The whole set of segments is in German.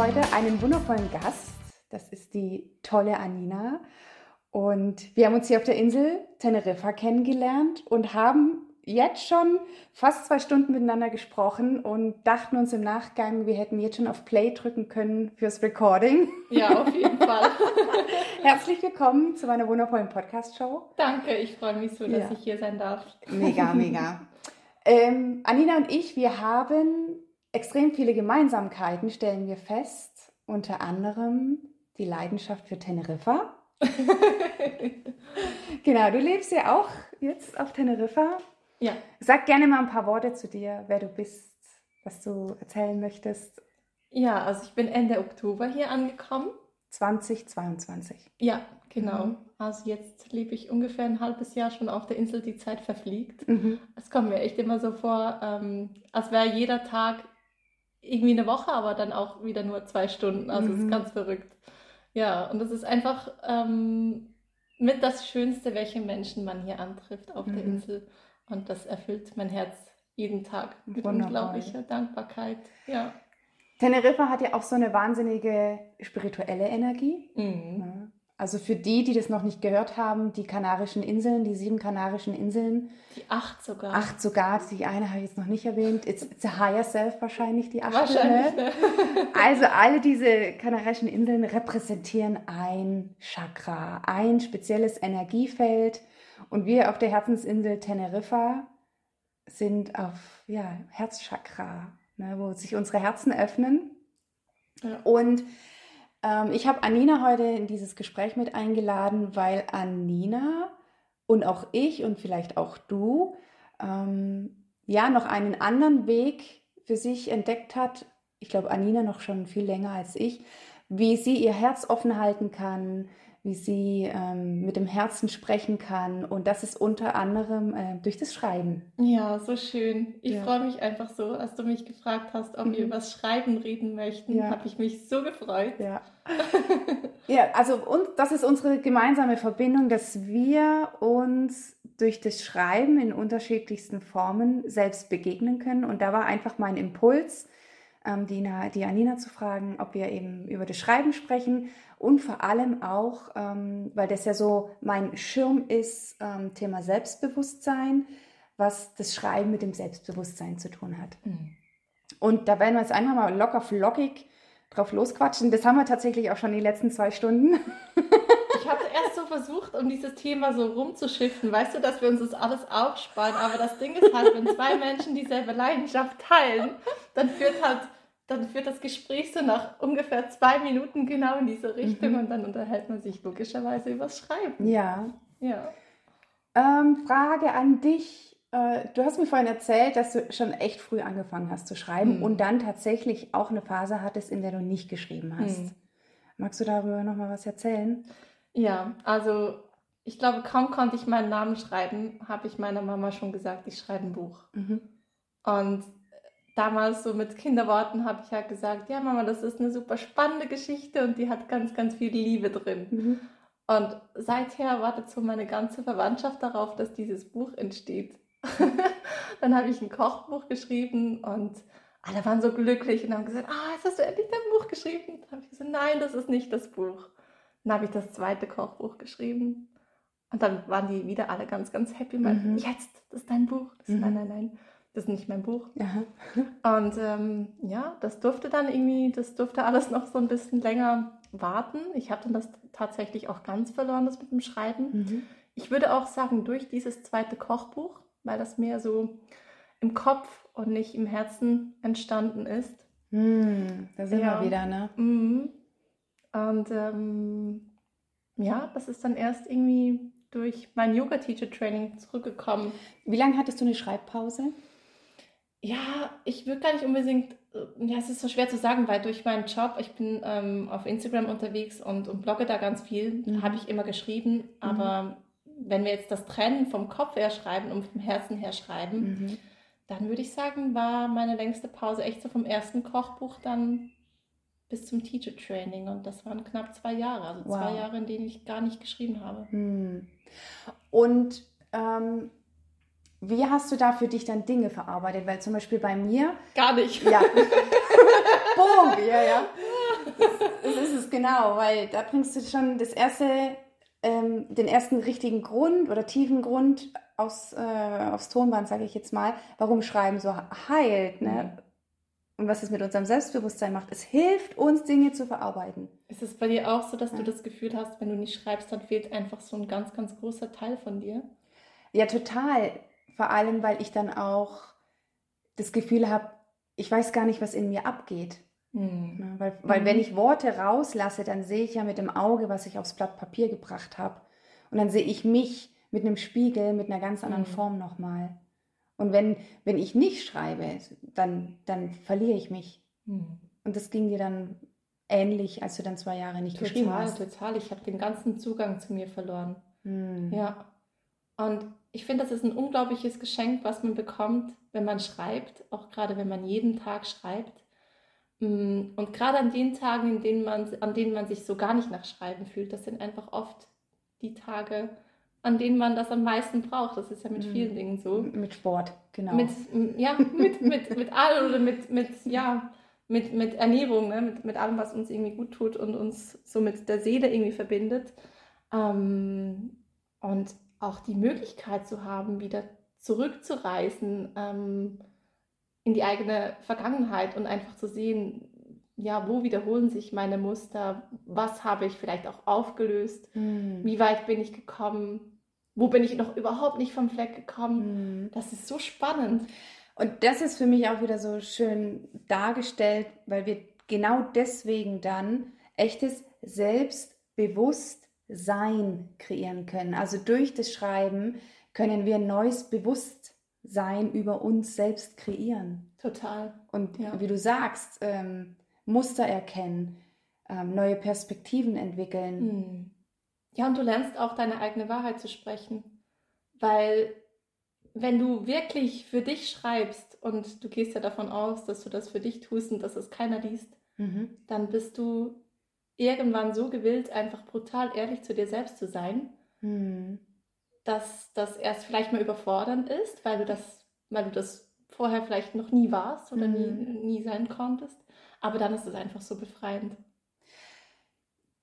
heute einen wundervollen Gast. Das ist die tolle Anina. Und wir haben uns hier auf der Insel Teneriffa kennengelernt und haben jetzt schon fast zwei Stunden miteinander gesprochen und dachten uns im Nachgang, wir hätten jetzt schon auf Play drücken können fürs Recording. Ja, auf jeden Fall. Herzlich willkommen zu meiner wundervollen Podcast-Show. Danke, ich freue mich so, dass ja. ich hier sein darf. Mega, mega. ähm, Anina und ich, wir haben extrem viele Gemeinsamkeiten, stellen wir fest. Unter anderem die Leidenschaft für Teneriffa. genau, du lebst ja auch jetzt auf Teneriffa. Ja. Sag gerne mal ein paar Worte zu dir, wer du bist, was du erzählen möchtest. Ja, also ich bin Ende Oktober hier angekommen. 2022. Ja, genau. Mhm. Also jetzt lebe ich ungefähr ein halbes Jahr schon auf der Insel, die Zeit verfliegt. Mhm. Es kommt mir echt immer so vor, ähm, als wäre jeder Tag irgendwie eine Woche, aber dann auch wieder nur zwei Stunden. Also es mhm. ist ganz verrückt. Ja, und das ist einfach ähm, mit das Schönste, welche Menschen man hier antrifft auf mhm. der Insel. Und das erfüllt mein Herz jeden Tag mit Wunderbar. unglaublicher Dankbarkeit. Ja. Teneriffa hat ja auch so eine wahnsinnige spirituelle Energie. Mhm. Also für die, die das noch nicht gehört haben, die Kanarischen Inseln, die sieben Kanarischen Inseln. Die acht sogar. Acht sogar, die eine habe ich jetzt noch nicht erwähnt. It's, it's a higher self wahrscheinlich, die acht. Wahrscheinlich, ne? Also alle diese Kanarischen Inseln repräsentieren ein Chakra, ein spezielles Energiefeld. Und wir auf der Herzensinsel Teneriffa sind auf ja, Herzchakra, ne, wo sich unsere Herzen öffnen. Ja. Und ich habe Anina heute in dieses Gespräch mit eingeladen, weil Anina und auch ich und vielleicht auch du ähm, ja noch einen anderen Weg für sich entdeckt hat. Ich glaube, Anina noch schon viel länger als ich, wie sie ihr Herz offen halten kann, wie sie ähm, mit dem Herzen sprechen kann. Und das ist unter anderem äh, durch das Schreiben. Ja, so schön. Ich ja. freue mich einfach so, als du mich gefragt hast, ob mhm. wir über das Schreiben reden möchten. Ja. Habe ich mich so gefreut. Ja, ja also und das ist unsere gemeinsame Verbindung, dass wir uns durch das Schreiben in unterschiedlichsten Formen selbst begegnen können. Und da war einfach mein Impuls, ähm, die, die Anina zu fragen, ob wir eben über das Schreiben sprechen und vor allem auch, ähm, weil das ja so mein Schirm ist, ähm, Thema Selbstbewusstsein, was das Schreiben mit dem Selbstbewusstsein zu tun hat. Mhm. Und da werden wir jetzt einfach mal locker flockig drauf losquatschen. Das haben wir tatsächlich auch schon die letzten zwei Stunden. Ich habe erst so versucht, um dieses Thema so rumzuschiffen, weißt du, dass wir uns das alles aufsparen. Aber das Ding ist halt, wenn zwei Menschen dieselbe Leidenschaft teilen, dann führt halt dann führt das Gespräch so nach ungefähr zwei Minuten genau in diese Richtung mhm. und dann unterhält man sich logischerweise übers Schreiben. Ja. Ja. Ähm, Frage an dich. Äh, du hast mir vorhin erzählt, dass du schon echt früh angefangen hast zu schreiben mhm. und dann tatsächlich auch eine Phase hattest, in der du nicht geschrieben hast. Mhm. Magst du darüber nochmal was erzählen? Ja, also ich glaube, kaum konnte ich meinen Namen schreiben, habe ich meiner Mama schon gesagt, ich schreibe ein Buch. Mhm. Und damals so mit Kinderworten habe ich ja gesagt, ja Mama, das ist eine super spannende Geschichte und die hat ganz, ganz viel Liebe drin. Mhm. Und seither wartet so meine ganze Verwandtschaft darauf, dass dieses Buch entsteht. dann habe ich ein Kochbuch geschrieben und alle waren so glücklich und haben gesagt, ah, jetzt hast du endlich dein Buch geschrieben. Dann habe ich gesagt, nein, das ist nicht das Buch. Dann habe ich das zweite Kochbuch geschrieben. Und dann waren die wieder alle ganz, ganz happy. Und meinten, mhm. jetzt, das ist dein Buch. Das mhm. Nein, nein, nein das ist nicht mein Buch. Aha. Und ähm, ja, das durfte dann irgendwie, das durfte alles noch so ein bisschen länger warten. Ich habe dann das tatsächlich auch ganz verloren, das mit dem Schreiben. Mhm. Ich würde auch sagen, durch dieses zweite Kochbuch, weil das mehr so im Kopf und nicht im Herzen entstanden ist. Mhm, da sind ja. wir wieder, ne? Mhm. Und ähm, ja, das ist dann erst irgendwie durch mein Yoga-Teacher-Training zurückgekommen. Wie lange hattest du eine Schreibpause? Ja, ich würde gar nicht unbedingt, äh, ja, es ist so schwer zu sagen, weil durch meinen Job, ich bin ähm, auf Instagram unterwegs und, und blogge da ganz viel, mhm. habe ich immer geschrieben, mhm. aber wenn wir jetzt das trennen vom Kopf her schreiben und vom Herzen her schreiben, mhm. dann würde ich sagen, war meine längste Pause echt so vom ersten Kochbuch dann bis zum Teacher Training und das waren knapp zwei Jahre, also wow. zwei Jahre, in denen ich gar nicht geschrieben habe. Mhm. Und ähm, wie hast du da für dich dann Dinge verarbeitet? Weil zum Beispiel bei mir. Gar nicht. Ja. Boom, ja, ja. das, das ist es genau, weil da bringst du schon das erste, ähm, den ersten richtigen Grund oder tiefen Grund aufs, äh, aufs Tonband, sage ich jetzt mal, warum Schreiben so heilt. Ne? Mhm. Und was es mit unserem Selbstbewusstsein macht. Es hilft uns, Dinge zu verarbeiten. Ist es bei dir auch so, dass ja. du das Gefühl hast, wenn du nicht schreibst, dann fehlt einfach so ein ganz, ganz großer Teil von dir? Ja, total. Vor allem, weil ich dann auch das Gefühl habe, ich weiß gar nicht, was in mir abgeht. Mhm. Weil, weil mhm. wenn ich Worte rauslasse, dann sehe ich ja mit dem Auge, was ich aufs Blatt Papier gebracht habe. Und dann sehe ich mich mit einem Spiegel, mit einer ganz anderen mhm. Form nochmal. Und wenn, wenn ich nicht schreibe, dann, dann verliere ich mich. Mhm. Und das ging dir dann ähnlich, als du dann zwei Jahre nicht total, geschrieben hast. Total, total. Ich habe den ganzen Zugang zu mir verloren. Mhm. Ja. Und ich finde, das ist ein unglaubliches Geschenk, was man bekommt, wenn man schreibt, auch gerade wenn man jeden Tag schreibt. Mm, und gerade an den Tagen, in denen man, an denen man sich so gar nicht nach Schreiben fühlt, das sind einfach oft die Tage, an denen man das am meisten braucht. Das ist ja mit mhm. vielen Dingen so. Mit Sport, genau. Mit, ja, mit, mit, mit all oder mit, mit, ja, mit, mit Ernährung, ne? mit, mit allem, was uns irgendwie gut tut und uns so mit der Seele irgendwie verbindet. Ähm, und auch die Möglichkeit zu haben, wieder zurückzureisen ähm, in die eigene Vergangenheit und einfach zu sehen, ja, wo wiederholen sich meine Muster, was habe ich vielleicht auch aufgelöst, mm. wie weit bin ich gekommen, wo bin ich noch überhaupt nicht vom Fleck gekommen. Mm. Das ist so spannend. Und das ist für mich auch wieder so schön dargestellt, weil wir genau deswegen dann echtes Selbstbewusstsein kreieren können. Also durch das Schreiben können wir ein neues Bewusstsein über uns selbst kreieren. Total. Und ja. wie du sagst, ähm, Muster erkennen, ähm, neue Perspektiven entwickeln. Hm. Ja, und du lernst auch deine eigene Wahrheit zu sprechen. Weil wenn du wirklich für dich schreibst und du gehst ja davon aus, dass du das für dich tust und dass es keiner liest, mhm. dann bist du irgendwann so gewillt, einfach brutal ehrlich zu dir selbst zu sein, mhm. dass das erst vielleicht mal überfordernd ist, weil du das, weil du das vorher vielleicht noch nie warst oder mhm. nie, nie sein konntest. Aber dann ist es einfach so befreiend.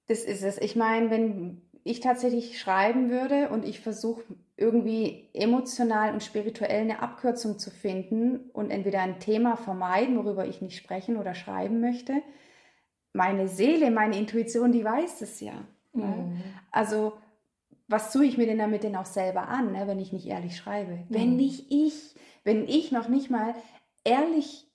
Das ist es. Ich meine, wenn ich tatsächlich schreiben würde und ich versuche irgendwie emotional und spirituell eine Abkürzung zu finden und entweder ein Thema vermeiden, worüber ich nicht sprechen oder schreiben möchte, meine Seele, meine Intuition, die weiß es ja. Ne? Mhm. Also was tue ich mir denn damit denn auch selber an, ne, wenn ich nicht ehrlich schreibe? Mhm. Wenn nicht ich, wenn ich noch nicht mal ehrlich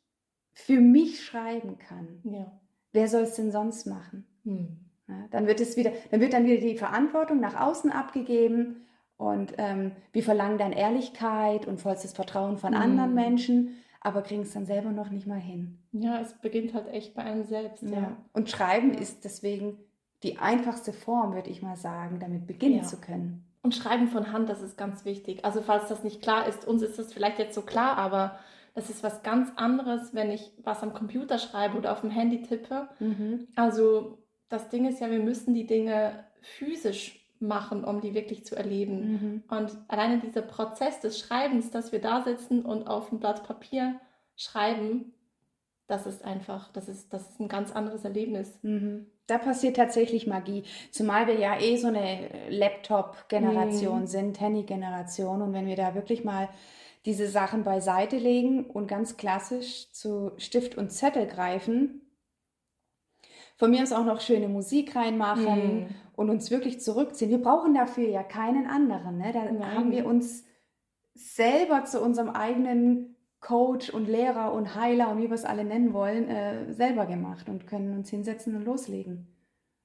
für mich schreiben kann, ja. wer soll es denn sonst machen? Hm. Ja, dann wird es wieder, dann wird dann wieder die Verantwortung nach außen abgegeben und ähm, wir verlangen dann Ehrlichkeit und vollstes Vertrauen von hm. anderen Menschen, aber kriegen es dann selber noch nicht mal hin. Ja, es beginnt halt echt bei einem selbst. Ja. ja. Und Schreiben ist deswegen die einfachste Form, würde ich mal sagen, damit beginnen ja. zu können. Und Schreiben von Hand, das ist ganz wichtig. Also falls das nicht klar ist, uns ist das vielleicht jetzt so klar, aber das ist was ganz anderes, wenn ich was am Computer schreibe oder auf dem Handy tippe. Mhm. Also das Ding ist ja, wir müssen die Dinge physisch machen, um die wirklich zu erleben. Mhm. Und alleine dieser Prozess des Schreibens, dass wir da sitzen und auf dem Blatt Papier schreiben, das ist einfach, das ist, das ist ein ganz anderes Erlebnis. Mhm. Da passiert tatsächlich Magie. Zumal wir ja eh so eine Laptop-Generation mhm. sind, Handy-Generation. Und wenn wir da wirklich mal diese Sachen beiseite legen und ganz klassisch zu Stift und Zettel greifen. Von mir aus auch noch schöne Musik reinmachen mm. und uns wirklich zurückziehen. Wir brauchen dafür ja keinen anderen. Ne? Da Nein. haben wir uns selber zu unserem eigenen Coach und Lehrer und Heiler und wie wir es alle nennen wollen, äh, selber gemacht und können uns hinsetzen und loslegen.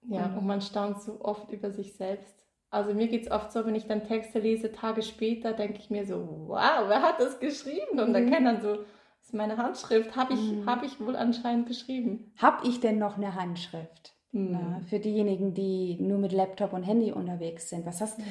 Ja, und man staunt so oft über sich selbst. Also mir geht es oft so, wenn ich dann Texte lese, Tage später, denke ich mir so, wow, wer hat das geschrieben? Und mhm. dann kennt dann so, das ist meine Handschrift, habe ich, mhm. hab ich wohl anscheinend geschrieben. Habe ich denn noch eine Handschrift? Mhm. Für diejenigen, die nur mit Laptop und Handy unterwegs sind. Was hast?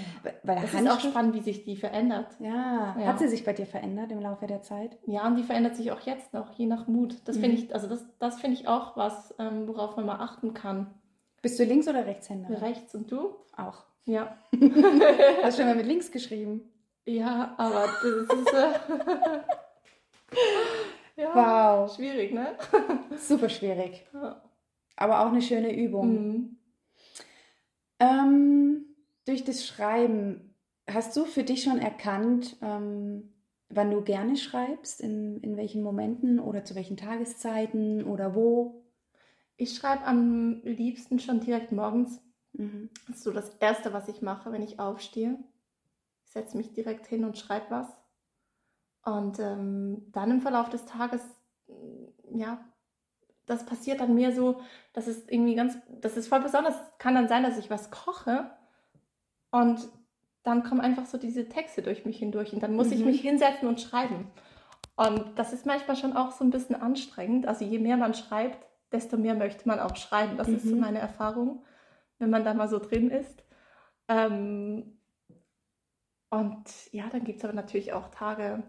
Weil das ist auch spannend, wie sich die verändert. Ja. ja. Hat sie sich bei dir verändert im Laufe der Zeit? Ja, und die verändert sich auch jetzt noch, je nach Mut. Das finde mhm. ich, also das, das finde ich auch was, ähm, worauf man mal achten kann. Bist du Links- oder Rechtshänder? Rechts und du? Auch. Ja. Hast du schon mal mit links geschrieben? Ja, aber das ist. Ja, wow. Schwierig, ne? Super schwierig. Ja. aber auch eine schöne Übung. Mhm. Ähm, durch das Schreiben, hast du für dich schon erkannt, ähm, wann du gerne schreibst, in, in welchen Momenten oder zu welchen Tageszeiten oder wo? Ich schreibe am liebsten schon direkt morgens. Mhm. Das ist so das Erste, was ich mache, wenn ich aufstehe. Ich setze mich direkt hin und schreibe was. Und ähm, dann im Verlauf des Tages, ja, das passiert dann mir so, dass es irgendwie ganz, das ist voll besonders. Kann dann sein, dass ich was koche und dann kommen einfach so diese Texte durch mich hindurch und dann muss mhm. ich mich hinsetzen und schreiben. Und das ist manchmal schon auch so ein bisschen anstrengend. Also je mehr man schreibt, desto mehr möchte man auch schreiben. Das mhm. ist so mhm. meine Erfahrung, wenn man da mal so drin ist. Ähm, und ja, dann gibt es aber natürlich auch Tage,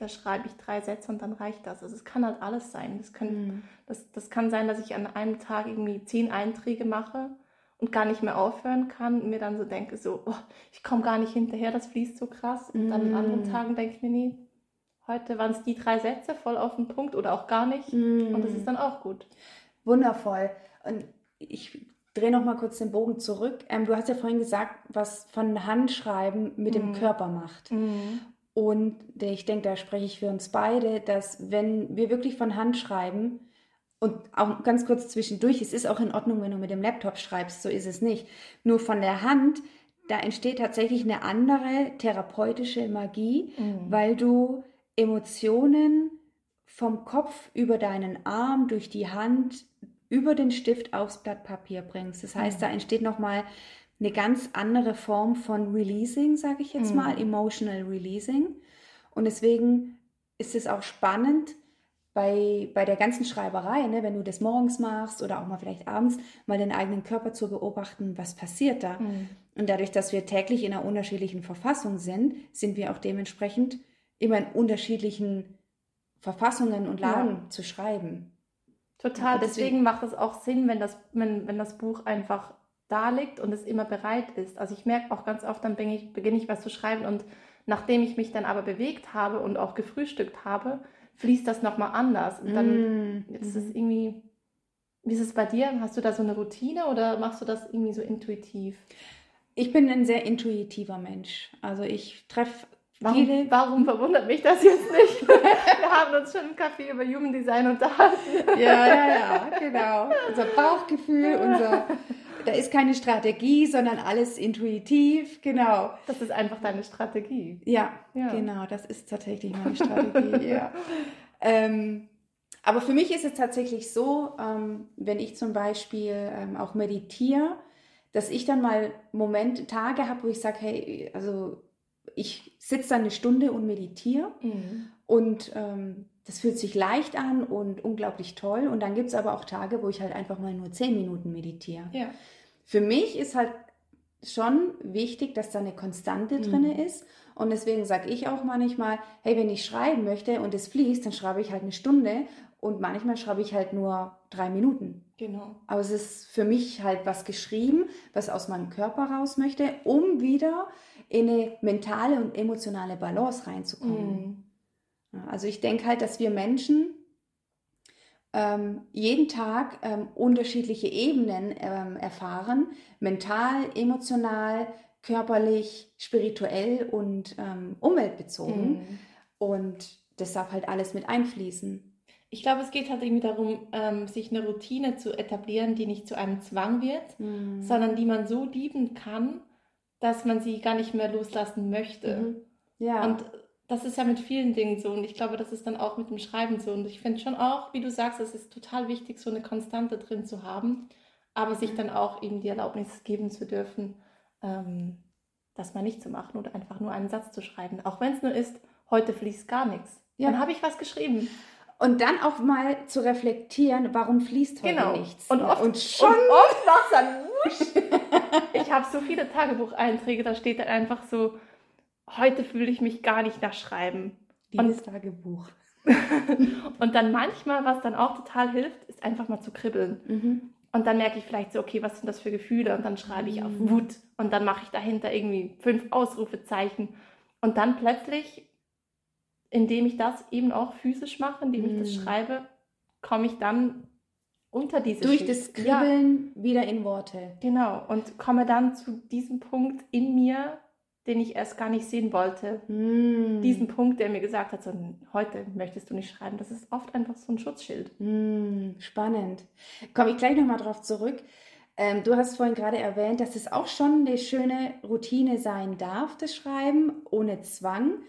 da schreibe ich drei Sätze und dann reicht das. Also es kann halt alles sein. Das, können, mhm. das, das kann sein, dass ich an einem Tag irgendwie zehn Einträge mache und gar nicht mehr aufhören kann und mir dann so denke, so, oh, ich komme gar nicht hinterher, das fließt so krass. Und dann an anderen mm. Tagen denke ich mir, nee, heute waren es die drei Sätze voll auf den Punkt oder auch gar nicht. Mm. Und das ist dann auch gut. Wundervoll. Und ich drehe noch mal kurz den Bogen zurück. Ähm, du hast ja vorhin gesagt, was von Handschreiben mit mm. dem Körper macht. Und ich denke, da spreche ich für uns beide, dass wenn wir wirklich von Hand schreiben, und auch ganz kurz zwischendurch, es ist auch in Ordnung, wenn du mit dem Laptop schreibst, so ist es nicht. Nur von der Hand, da entsteht tatsächlich eine andere therapeutische Magie, mhm. weil du Emotionen vom Kopf über deinen Arm, durch die Hand, über den Stift aufs Blatt Papier bringst. Das heißt, mhm. da entsteht nochmal eine ganz andere Form von Releasing, sage ich jetzt mhm. mal, Emotional Releasing. Und deswegen ist es auch spannend, bei, bei der ganzen Schreiberei, ne, wenn du das morgens machst oder auch mal vielleicht abends, mal den eigenen Körper zu beobachten, was passiert da. Mhm. Und dadurch, dass wir täglich in einer unterschiedlichen Verfassung sind, sind wir auch dementsprechend immer in unterschiedlichen Verfassungen und Lagen ja. zu schreiben. Total. Deswegen, deswegen macht es auch Sinn, wenn das, wenn, wenn das Buch einfach da liegt und es immer bereit ist. Also ich merke auch ganz oft, dann beginne ich, beginne ich was zu schreiben und nachdem ich mich dann aber bewegt habe und auch gefrühstückt habe, fließt das nochmal anders. Und dann mm. ist es irgendwie, wie ist es bei dir? Hast du da so eine Routine oder machst du das irgendwie so intuitiv? Ich bin ein sehr intuitiver Mensch. Also ich treffe Warum, viele. Warum verwundert mich das jetzt nicht? Wir haben uns schon im Café über Human Design unterhalten. Ja, ja, ja, genau. Unser Bauchgefühl, unser da ist keine Strategie, sondern alles intuitiv, genau. Das ist einfach deine Strategie. Ja, ja. genau, das ist tatsächlich meine Strategie, ja. Ähm, aber für mich ist es tatsächlich so, ähm, wenn ich zum Beispiel ähm, auch meditiere, dass ich dann mal Momente, Tage habe, wo ich sage, hey, also ich sitze dann eine Stunde und meditiere mhm. und ähm, das fühlt sich leicht an und unglaublich toll. Und dann gibt es aber auch Tage, wo ich halt einfach mal nur zehn Minuten meditiere. Ja. Für mich ist halt schon wichtig, dass da eine Konstante mhm. drin ist. Und deswegen sage ich auch manchmal, hey, wenn ich schreiben möchte und es fließt, dann schreibe ich halt eine Stunde und manchmal schreibe ich halt nur drei Minuten. Genau. Aber es ist für mich halt was geschrieben, was aus meinem Körper raus möchte, um wieder in eine mentale und emotionale Balance reinzukommen. Mhm. Also ich denke halt, dass wir Menschen ähm, jeden Tag ähm, unterschiedliche Ebenen ähm, erfahren, mental, emotional, körperlich, spirituell und ähm, umweltbezogen. Mhm. Und das darf halt alles mit einfließen. Ich glaube, es geht halt irgendwie darum, ähm, sich eine Routine zu etablieren, die nicht zu einem Zwang wird, mhm. sondern die man so lieben kann, dass man sie gar nicht mehr loslassen möchte. Mhm. Ja. Und das ist ja mit vielen Dingen so und ich glaube, das ist dann auch mit dem Schreiben so. Und ich finde schon auch, wie du sagst, es ist total wichtig, so eine Konstante drin zu haben, aber sich dann auch eben die Erlaubnis geben zu dürfen, ähm, das mal nicht zu machen oder einfach nur einen Satz zu schreiben. Auch wenn es nur ist, heute fließt gar nichts. Ja. Dann habe ich was geschrieben. Und dann auch mal zu reflektieren, warum fließt heute genau. nichts. Und oft, und schon und oft macht dann wusch. ich habe so viele Tagebucheinträge, da steht dann einfach so, heute fühle ich mich gar nicht nach Schreiben. Liebes Tagebuch. und dann manchmal, was dann auch total hilft, ist einfach mal zu kribbeln. Mhm. Und dann merke ich vielleicht so, okay, was sind das für Gefühle? Und dann schreibe ich auf mhm. Wut und dann mache ich dahinter irgendwie fünf Ausrufezeichen. Und dann plötzlich, indem ich das eben auch physisch mache, indem ich das mhm. schreibe, komme ich dann unter diese Durch Schicht. das Kribbeln ja. wieder in Worte. Genau. Und komme dann zu diesem Punkt in mir, den ich erst gar nicht sehen wollte. Mm. Diesen Punkt, der mir gesagt hat, so, heute möchtest du nicht schreiben. Das ist oft einfach so ein Schutzschild. Mm, spannend. Komme ich gleich nochmal drauf zurück. Ähm, du hast vorhin gerade erwähnt, dass es auch schon eine schöne Routine sein darf, das Schreiben, ohne Zwang.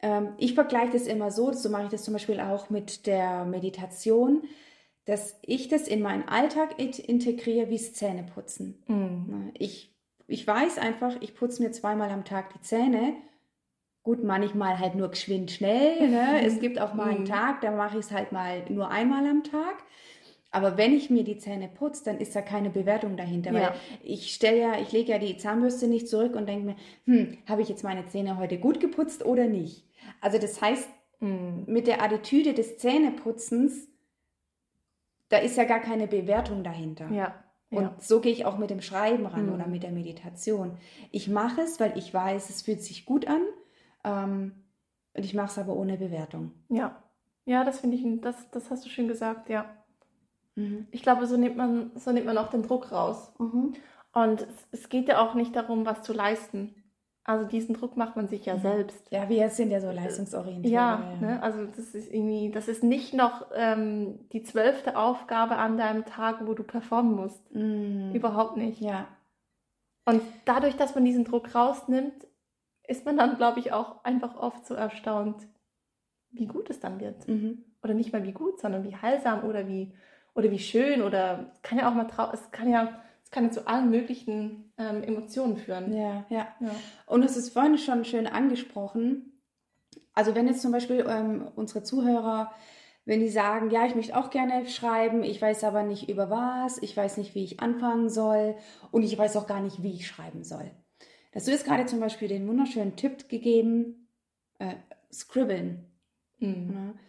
Ähm, ich vergleiche das immer so, so mache ich das zum Beispiel auch mit der Meditation, dass ich das in meinen Alltag integriere wie Zähneputzen. Mm. Ich, ich weiß einfach, ich putze mir zweimal am Tag die Zähne. Gut, manchmal halt nur geschwind schnell. Ne? es gibt auch mal einen mm. Tag, da mache ich es halt mal nur einmal am Tag. Aber wenn ich mir die Zähne putze, dann ist da keine Bewertung dahinter. Ja. Weil ich stelle ja, ich lege ja die Zahnbürste nicht zurück und denke mir, hm, habe ich jetzt meine Zähne heute gut geputzt oder nicht? Also das heißt, mhm. mit der Attitüde des Zähneputzens, da ist ja gar keine Bewertung dahinter. Ja. Und ja. so gehe ich auch mit dem Schreiben ran mhm. oder mit der Meditation. Ich mache es, weil ich weiß, es fühlt sich gut an. Ähm, und ich mache es aber ohne Bewertung. Ja. Ja, das finde ich, das, das hast du schön gesagt, ja. Mhm. Ich glaube, so nimmt, man, so nimmt man auch den Druck raus. Mhm. Und es, es, geht ja auch nicht darum, was zu leisten. Also diesen Druck macht man sich ja mhm. selbst. Ja, wir sind ja so leistungsorientiert. Ja, ja. Ne? also das ist irgendwie, das ist nicht noch ähm, die zwölfte Aufgabe an deinem Tag, wo du performen musst. Mhm. Überhaupt nicht. Ja. Und dadurch, dass man diesen Druck rausnimmt, ist man dann, glaube ich, auch einfach oft so erstaunt, wie gut es dann wird. Mhm. Oder nicht mal wie gut, sondern wie heilsam oder wie oder wie schön oder es kann ja auch mal trau es kann ja kann ja zu allen möglichen ähm, Emotionen führen. Ja, ja, ja. Und es ist vorhin schon schön angesprochen. Also wenn jetzt zum Beispiel ähm, unsere Zuhörer, wenn die sagen, ja, ich möchte auch gerne schreiben, ich weiß aber nicht über was, ich weiß nicht, wie ich anfangen soll und ich weiß auch gar nicht, wie ich schreiben soll. Dass du jetzt gerade zum Beispiel den wunderschönen Tipp gegeben, äh, scribbeln. Mhm. Ja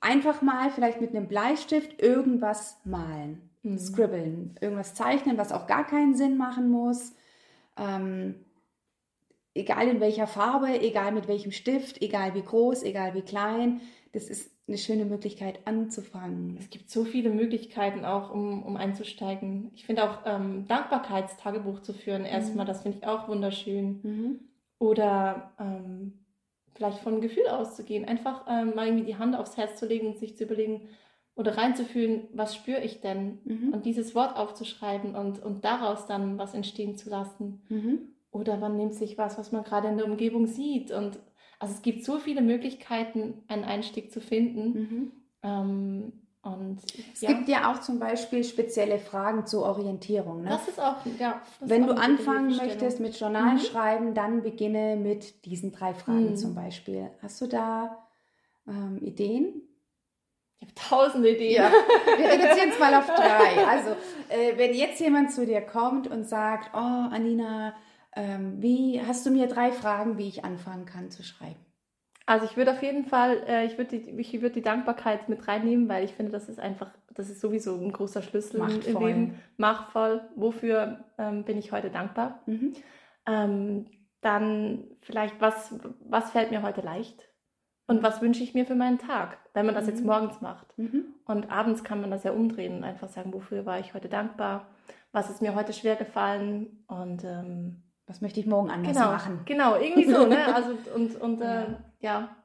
einfach mal vielleicht mit einem Bleistift irgendwas malen, mhm. scribbeln, irgendwas zeichnen, was auch gar keinen Sinn machen muss. Ähm, egal in welcher Farbe, egal mit welchem Stift, egal wie groß, egal wie klein. Das ist eine schöne Möglichkeit anzufangen. Es gibt so viele Möglichkeiten auch, um, um einzusteigen. Ich finde auch ähm, Dankbarkeitstagebuch zu führen, erstmal, mhm. das finde ich auch wunderschön. Mhm. Oder ähm, vielleicht von Gefühl auszugehen, einfach ähm, mal irgendwie die Hand aufs Herz zu legen und sich zu überlegen oder reinzufühlen, was spüre ich denn? Mhm. Und dieses Wort aufzuschreiben und, und daraus dann was entstehen zu lassen. Mhm. Oder man nimmt sich was, was man gerade in der Umgebung sieht. Und also es gibt so viele Möglichkeiten, einen Einstieg zu finden. Mhm. Ähm, und, es ja. gibt ja auch zum Beispiel spezielle Fragen zur Orientierung. Ne? Das ist auch, ja. Wenn auch du anfangen möchtest mit Journalschreiben, mhm. dann beginne mit diesen drei Fragen mhm. zum Beispiel. Hast du da ähm, Ideen? Ich habe tausende Ideen. Ja, wir reduzieren es mal auf drei. Also, äh, wenn jetzt jemand zu dir kommt und sagt, oh, Anina, ähm, wie hast du mir drei Fragen, wie ich anfangen kann zu schreiben? Also ich würde auf jeden Fall, äh, ich würde die, ich würd die Dankbarkeit mit reinnehmen, weil ich finde, das ist einfach, das ist sowieso ein großer Schlüssel Machtvoll. im Leben. Machtvoll. Wofür ähm, bin ich heute dankbar? Mhm. Ähm, dann vielleicht, was, was fällt mir heute leicht? Und was wünsche ich mir für meinen Tag, wenn man das mhm. jetzt morgens macht? Mhm. Und abends kann man das ja umdrehen und einfach sagen, wofür war ich heute dankbar? Was ist mir heute schwer gefallen? Und ähm, was möchte ich morgen anders genau, machen? Genau, irgendwie so, ne? Also und, und ja. Äh, ja,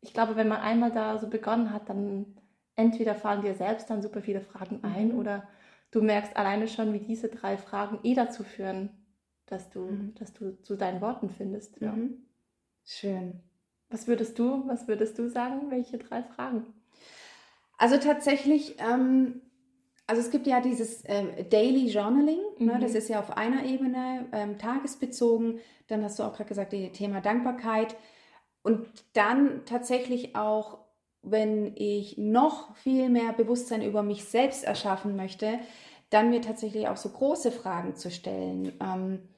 ich glaube, wenn man einmal da so begonnen hat, dann entweder fallen dir selbst dann super viele Fragen ein mhm. oder du merkst alleine schon, wie diese drei Fragen eh dazu führen, dass du, mhm. dass du zu deinen Worten findest. Ja. Mhm. Schön. Was würdest du, was würdest du sagen? Welche drei Fragen? Also tatsächlich ähm, also es gibt ja dieses äh, Daily Journaling, ne? mhm. ne, das ist ja auf einer Ebene ähm, tagesbezogen. Dann hast du auch gerade gesagt, das Thema Dankbarkeit. Und dann tatsächlich auch, wenn ich noch viel mehr Bewusstsein über mich selbst erschaffen möchte, dann mir tatsächlich auch so große Fragen zu stellen. Ähm,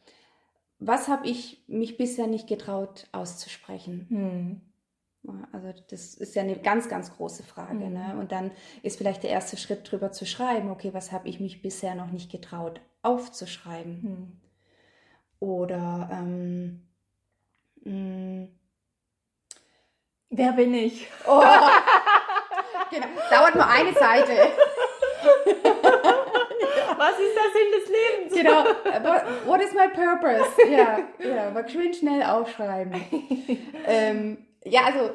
was habe ich mich bisher nicht getraut auszusprechen? Mhm. Also das ist ja eine ganz, ganz große Frage. Ne? Mhm. Ne? Und dann ist vielleicht der erste Schritt drüber zu schreiben, okay, was habe ich mich bisher noch nicht getraut aufzuschreiben? Mhm. Oder ähm, mm. wer bin ich? Oh, genau. Dauert nur eine Seite. Was ist der Sinn des Lebens? Genau. What, is my purpose? Ja, ja, mal schön schnell aufschreiben. ähm, ja, also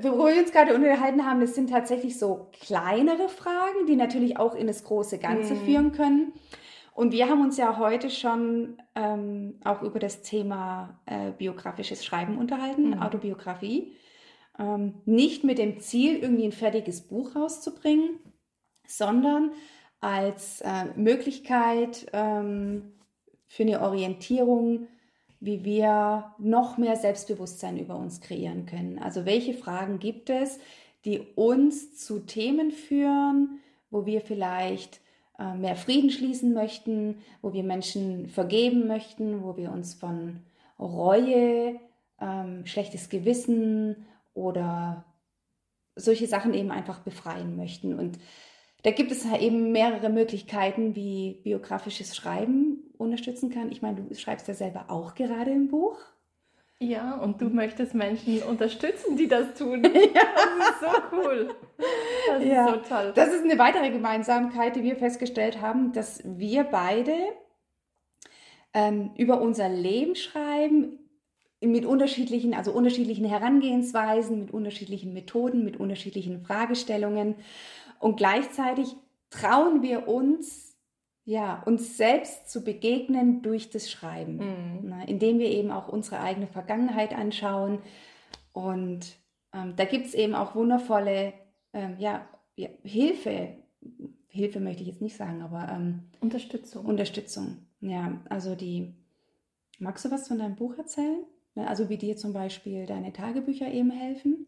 worüber wir uns gerade unterhalten haben, das sind tatsächlich so kleinere Fragen, die natürlich auch in das große Ganze mhm. führen können. Und wir haben uns ja heute schon ähm, auch über das Thema äh, biografisches Schreiben unterhalten, mhm. Autobiografie. Ähm, nicht mit dem Ziel, irgendwie ein fertiges Buch rauszubringen, sondern als äh, Möglichkeit ähm, für eine Orientierung, wie wir noch mehr Selbstbewusstsein über uns kreieren können. Also welche Fragen gibt es, die uns zu Themen führen, wo wir vielleicht äh, mehr Frieden schließen möchten, wo wir Menschen vergeben möchten, wo wir uns von Reue, ähm, schlechtes Gewissen oder solche Sachen eben einfach befreien möchten. Und da gibt es eben mehrere Möglichkeiten, wie biografisches Schreiben unterstützen kann. Ich meine, du schreibst ja selber auch gerade ein Buch. Ja, und du möchtest Menschen unterstützen, die das tun. ja. Das ist so cool. Das ja. ist so toll. Das ist eine weitere Gemeinsamkeit, die wir festgestellt haben, dass wir beide ähm, über unser Leben schreiben, mit unterschiedlichen, also unterschiedlichen Herangehensweisen, mit unterschiedlichen Methoden, mit unterschiedlichen Fragestellungen. Und gleichzeitig trauen wir uns, ja, uns selbst zu begegnen durch das Schreiben, mhm. ne, indem wir eben auch unsere eigene Vergangenheit anschauen. Und ähm, da gibt es eben auch wundervolle ähm, ja, ja, Hilfe. Hilfe möchte ich jetzt nicht sagen, aber ähm, Unterstützung. Unterstützung, ja. Also die, magst du was von deinem Buch erzählen? Ne, also wie dir zum Beispiel deine Tagebücher eben helfen?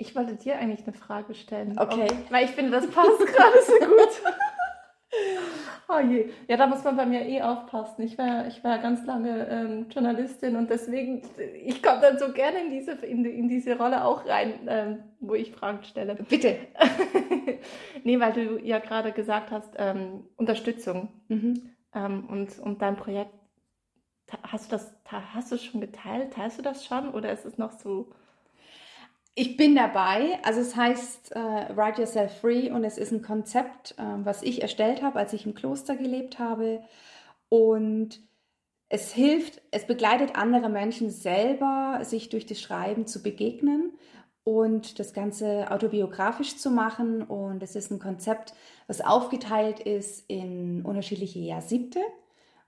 Ich wollte dir eigentlich eine Frage stellen. Okay. Ob, weil ich finde, das passt gerade so gut. Oh je. Ja, da muss man bei mir eh aufpassen. Ich war, ich war ganz lange ähm, Journalistin und deswegen, ich komme dann so gerne in diese, in, in diese Rolle auch rein, ähm, wo ich Fragen stelle. Bitte. nee, weil du ja gerade gesagt hast, ähm, Unterstützung. Mhm. Ähm, und, und dein Projekt, hast du das, hast du schon geteilt? Teilst du das schon oder ist es noch so? Ich bin dabei. Also es heißt äh, Write Yourself Free und es ist ein Konzept, äh, was ich erstellt habe, als ich im Kloster gelebt habe. Und es hilft, es begleitet andere Menschen selber, sich durch das Schreiben zu begegnen und das Ganze autobiografisch zu machen. Und es ist ein Konzept, was aufgeteilt ist in unterschiedliche Jahrsiebte.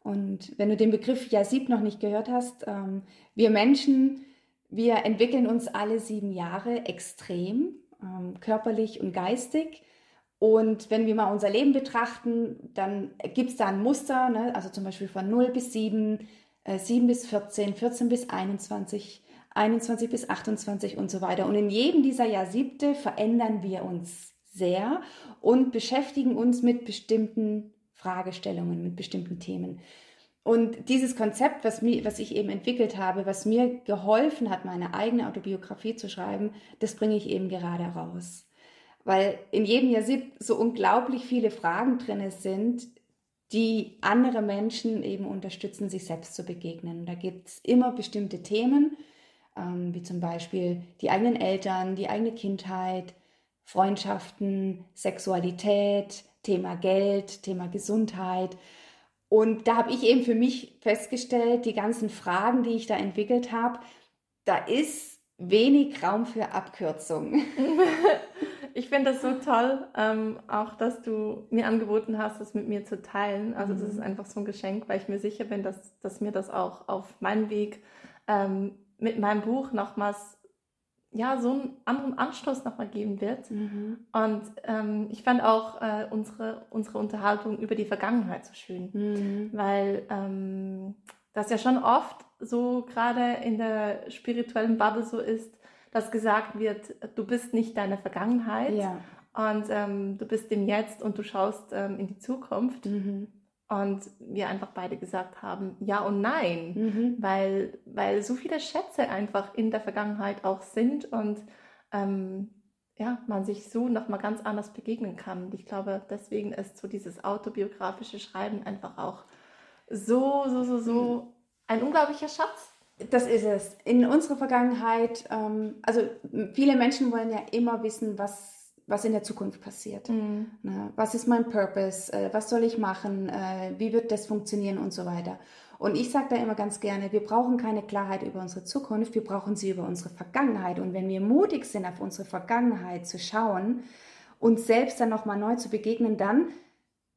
Und wenn du den Begriff Jahrsieb noch nicht gehört hast, ähm, wir Menschen, wir entwickeln uns alle sieben Jahre extrem, ähm, körperlich und geistig. Und wenn wir mal unser Leben betrachten, dann gibt es da ein Muster, ne? also zum Beispiel von 0 bis 7, äh, 7 bis 14, 14 bis 21, 21 bis 28 und so weiter. Und in jedem dieser Jahrsiebte verändern wir uns sehr und beschäftigen uns mit bestimmten Fragestellungen, mit bestimmten Themen. Und dieses Konzept, was, mir, was ich eben entwickelt habe, was mir geholfen hat, meine eigene Autobiografie zu schreiben, das bringe ich eben gerade raus. Weil in jedem Jahr so unglaublich viele Fragen drin sind, die andere Menschen eben unterstützen, sich selbst zu begegnen. Da gibt es immer bestimmte Themen, ähm, wie zum Beispiel die eigenen Eltern, die eigene Kindheit, Freundschaften, Sexualität, Thema Geld, Thema Gesundheit. Und da habe ich eben für mich festgestellt, die ganzen Fragen, die ich da entwickelt habe, da ist wenig Raum für Abkürzungen. ich finde das so toll, ähm, auch dass du mir angeboten hast, das mit mir zu teilen. Also das ist mhm. einfach so ein Geschenk, weil ich mir sicher bin, dass, dass mir das auch auf meinem Weg ähm, mit meinem Buch nochmals ja, so einen anderen Anstoß nochmal geben wird. Mhm. Und ähm, ich fand auch äh, unsere, unsere Unterhaltung über die Vergangenheit so schön, mhm. weil ähm, das ja schon oft so gerade in der spirituellen Bubble so ist, dass gesagt wird, du bist nicht deine Vergangenheit ja. und ähm, du bist im Jetzt und du schaust ähm, in die Zukunft. Mhm. Und wir einfach beide gesagt haben, ja und nein, mhm. weil, weil so viele Schätze einfach in der Vergangenheit auch sind und ähm, ja, man sich so nochmal ganz anders begegnen kann. Und ich glaube, deswegen ist so dieses autobiografische Schreiben einfach auch so, so, so, so ein unglaublicher Schatz. Das ist es. In unserer Vergangenheit, ähm, also viele Menschen wollen ja immer wissen, was was in der Zukunft passiert. Mhm. Ne? Was ist mein Purpose? Äh, was soll ich machen? Äh, wie wird das funktionieren und so weiter. Und ich sage da immer ganz gerne, wir brauchen keine Klarheit über unsere Zukunft, wir brauchen sie über unsere Vergangenheit. Und wenn wir mutig sind, auf unsere Vergangenheit zu schauen, uns selbst dann nochmal neu zu begegnen, dann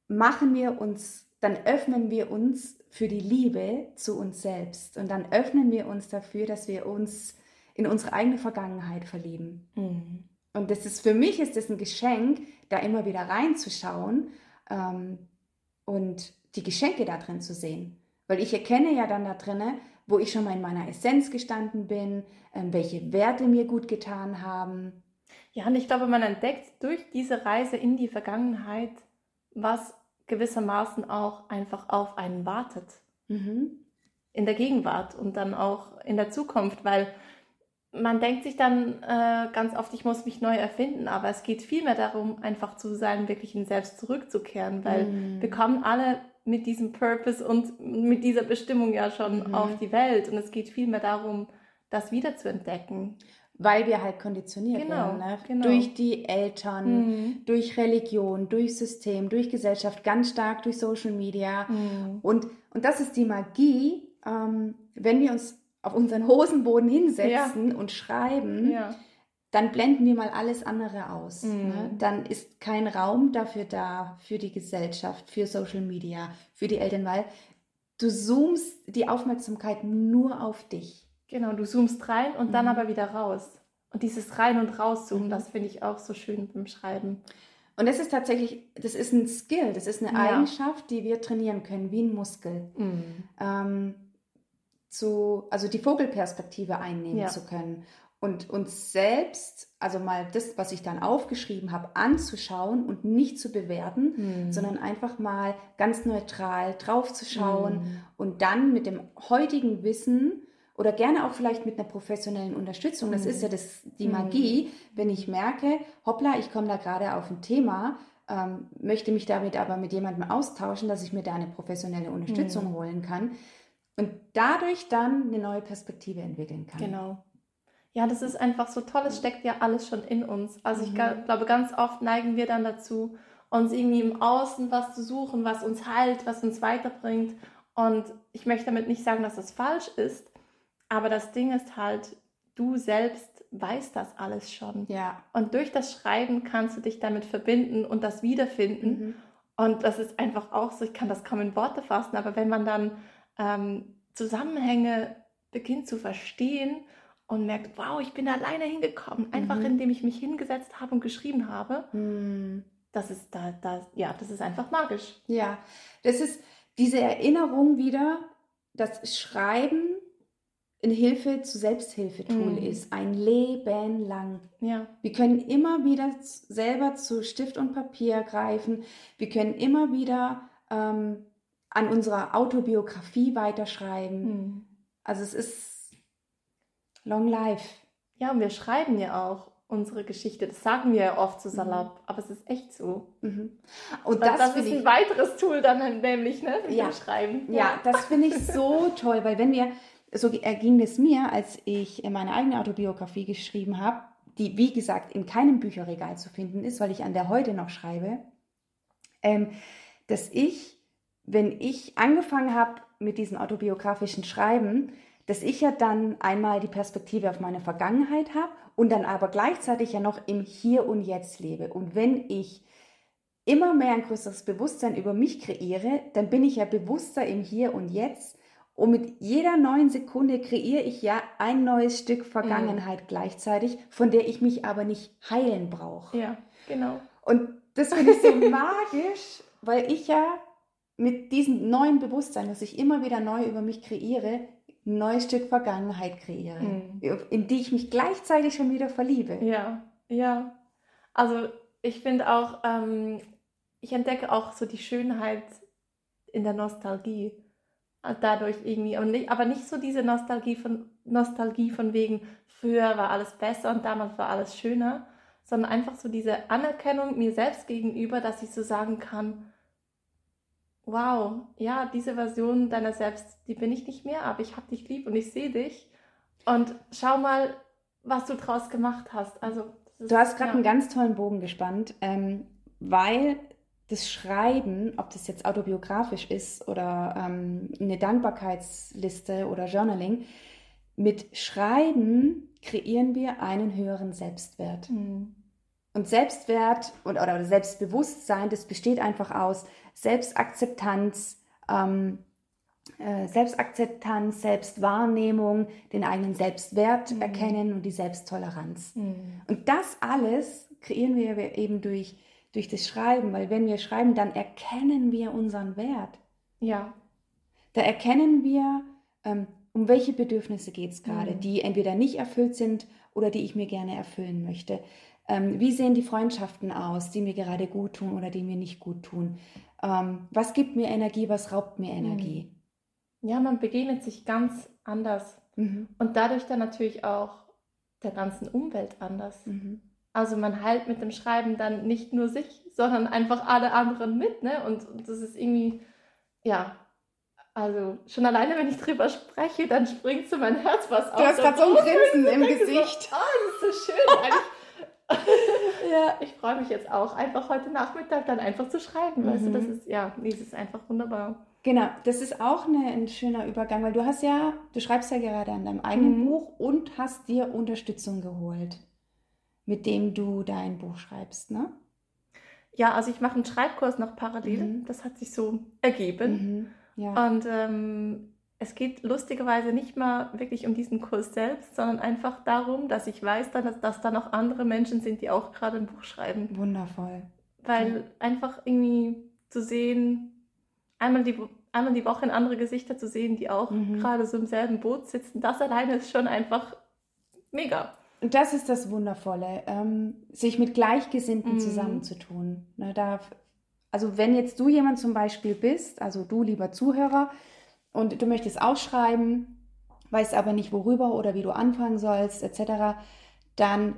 machen wir uns, dann öffnen wir uns für die Liebe zu uns selbst. Und dann öffnen wir uns dafür, dass wir uns in unsere eigene Vergangenheit verlieben. Mhm. Und das ist für mich ist das ein Geschenk, da immer wieder reinzuschauen ähm, und die Geschenke da drin zu sehen. Weil ich erkenne ja dann da drinne, wo ich schon mal in meiner Essenz gestanden bin, ähm, welche Werte mir gut getan haben. Ja, und ich glaube, man entdeckt durch diese Reise in die Vergangenheit, was gewissermaßen auch einfach auf einen wartet. Mhm. In der Gegenwart und dann auch in der Zukunft, weil man denkt sich dann äh, ganz oft, ich muss mich neu erfinden, aber es geht vielmehr darum, einfach zu sein, wirklich in selbst zurückzukehren, weil mm. wir kommen alle mit diesem Purpose und mit dieser Bestimmung ja schon mhm. auf die Welt. Und es geht vielmehr darum, das wieder zu entdecken. Weil wir halt konditioniert genau, werden. Ne? Genau. Durch die Eltern, mhm. durch Religion, durch System, durch Gesellschaft, ganz stark durch Social Media. Mhm. Und, und das ist die Magie, ähm, wenn wir uns auf unseren Hosenboden hinsetzen ja. und schreiben. Ja dann blenden wir mal alles andere aus. Mhm. Ne? Dann ist kein Raum dafür da, für die Gesellschaft, für Social Media, für die Eltern, weil du zoomst die Aufmerksamkeit nur auf dich. Genau, du zoomst rein und mhm. dann aber wieder raus. Und dieses Rein- und Rauszoomen, mhm. das finde ich auch so schön beim Schreiben. Und das ist tatsächlich, das ist ein Skill, das ist eine ja. Eigenschaft, die wir trainieren können, wie ein Muskel. Mhm. Ähm, zu, also die Vogelperspektive einnehmen ja. zu können und uns selbst, also mal das, was ich dann aufgeschrieben habe, anzuschauen und nicht zu bewerten, mhm. sondern einfach mal ganz neutral draufzuschauen mhm. und dann mit dem heutigen Wissen oder gerne auch vielleicht mit einer professionellen Unterstützung, das mhm. ist ja das, die Magie, wenn ich merke, hoppla, ich komme da gerade auf ein Thema, ähm, möchte mich damit aber mit jemandem austauschen, dass ich mir da eine professionelle Unterstützung mhm. holen kann und dadurch dann eine neue Perspektive entwickeln kann. Genau. Ja, das ist einfach so toll. Es steckt ja alles schon in uns. Also ich mhm. glaube, ganz oft neigen wir dann dazu, uns irgendwie im Außen was zu suchen, was uns heilt, was uns weiterbringt. Und ich möchte damit nicht sagen, dass das falsch ist, aber das Ding ist halt, du selbst weißt das alles schon. Ja. Und durch das Schreiben kannst du dich damit verbinden und das wiederfinden. Mhm. Und das ist einfach auch so, ich kann das kaum in Worte fassen, aber wenn man dann ähm, Zusammenhänge beginnt zu verstehen und merkt, wow, ich bin alleine hingekommen, einfach mhm. indem ich mich hingesetzt habe und geschrieben habe. Mhm. Das ist da, da, ja, das ist einfach magisch. Ja, das ist diese Erinnerung wieder, dass Schreiben eine Hilfe zu Selbsthilfetool mhm. ist, ein Leben lang. Ja. Wir können immer wieder selber zu Stift und Papier greifen. Wir können immer wieder ähm, an unserer Autobiografie weiterschreiben. Mhm. Also es ist Long Life. Ja, und wir schreiben ja auch unsere Geschichte. Das sagen wir ja oft so salopp, mhm. aber es ist echt so. Mhm. Und das, das ist ein ich, weiteres Tool dann nämlich, ne? Mit ja, dem Schreiben. Ja, ja das finde ich so toll, weil wenn wir, so erging es mir, als ich meine eigene Autobiografie geschrieben habe, die wie gesagt in keinem Bücherregal zu finden ist, weil ich an der heute noch schreibe, ähm, dass ich, wenn ich angefangen habe mit diesem autobiografischen Schreiben, dass ich ja dann einmal die Perspektive auf meine Vergangenheit habe und dann aber gleichzeitig ja noch im Hier und Jetzt lebe. Und wenn ich immer mehr ein größeres Bewusstsein über mich kreiere, dann bin ich ja bewusster im Hier und Jetzt. Und mit jeder neuen Sekunde kreiere ich ja ein neues Stück Vergangenheit mhm. gleichzeitig, von der ich mich aber nicht heilen brauche. Ja, genau. Und das finde ich so magisch, weil ich ja mit diesem neuen Bewusstsein, das ich immer wieder neu über mich kreiere, ein neues Stück Vergangenheit kreiere, mhm. in die ich mich gleichzeitig schon wieder verliebe. Ja, ja. Also ich finde auch, ähm, ich entdecke auch so die Schönheit in der Nostalgie. Dadurch irgendwie, und nicht, aber nicht so diese Nostalgie von, Nostalgie von wegen, früher war alles besser und damals war alles schöner, sondern einfach so diese Anerkennung mir selbst gegenüber, dass ich so sagen kann, wow, ja, diese Version deiner selbst, die bin ich nicht mehr, aber ich habe dich lieb und ich sehe dich. Und schau mal, was du draus gemacht hast. Also du hast gerade ja. einen ganz tollen Bogen gespannt, ähm, weil das Schreiben, ob das jetzt autobiografisch ist oder ähm, eine Dankbarkeitsliste oder Journaling, mit Schreiben kreieren wir einen höheren Selbstwert. Mhm. Und Selbstwert und, oder Selbstbewusstsein, das besteht einfach aus Selbstakzeptanz, ähm, äh, Selbstakzeptanz, Selbstwahrnehmung, den eigenen Selbstwert mhm. erkennen und die Selbsttoleranz. Mhm. Und das alles kreieren wir eben durch durch das Schreiben, weil wenn wir schreiben, dann erkennen wir unseren Wert. Ja. Da erkennen wir, ähm, um welche Bedürfnisse geht es gerade, mhm. die entweder nicht erfüllt sind oder die ich mir gerne erfüllen möchte. Ähm, wie sehen die Freundschaften aus, die mir gerade gut tun oder die mir nicht gut tun? Ähm, was gibt mir Energie, was raubt mir Energie? Mhm. Ja, man begegnet sich ganz anders mhm. und dadurch dann natürlich auch der ganzen Umwelt anders. Mhm. Also man heilt mit dem Schreiben dann nicht nur sich, sondern einfach alle anderen mit, ne? Und, und das ist irgendwie, ja, also schon alleine, wenn ich drüber spreche, dann springt so mein Herz was auf. Du hast gerade so ein Grinsen im Gesicht. So, oh, das ist so schön. ja, ich freue mich jetzt auch, einfach heute Nachmittag dann einfach zu schreiben. Mhm. Weißt du, das mhm. ist, ja, nee, das ist einfach wunderbar. Genau, das ist auch eine, ein schöner Übergang, weil du hast ja, du schreibst ja gerade an deinem eigenen mhm. Buch und hast dir Unterstützung geholt mit dem du dein Buch schreibst, ne? Ja, also ich mache einen Schreibkurs noch parallel. Mhm. Das hat sich so ergeben. Mhm. Ja. Und ähm, es geht lustigerweise nicht mal wirklich um diesen Kurs selbst, sondern einfach darum, dass ich weiß, dass, dass da noch andere Menschen sind, die auch gerade ein Buch schreiben. Wundervoll. Weil ja. einfach irgendwie zu sehen, einmal die, einmal die Woche in andere Gesichter zu sehen, die auch mhm. gerade so im selben Boot sitzen, das alleine ist schon einfach mega. Und das ist das Wundervolle, ähm, sich mit Gleichgesinnten mm. zusammenzutun. Ne, da, also wenn jetzt du jemand zum Beispiel bist, also du lieber Zuhörer, und du möchtest ausschreiben, weißt aber nicht worüber oder wie du anfangen sollst, etc., dann,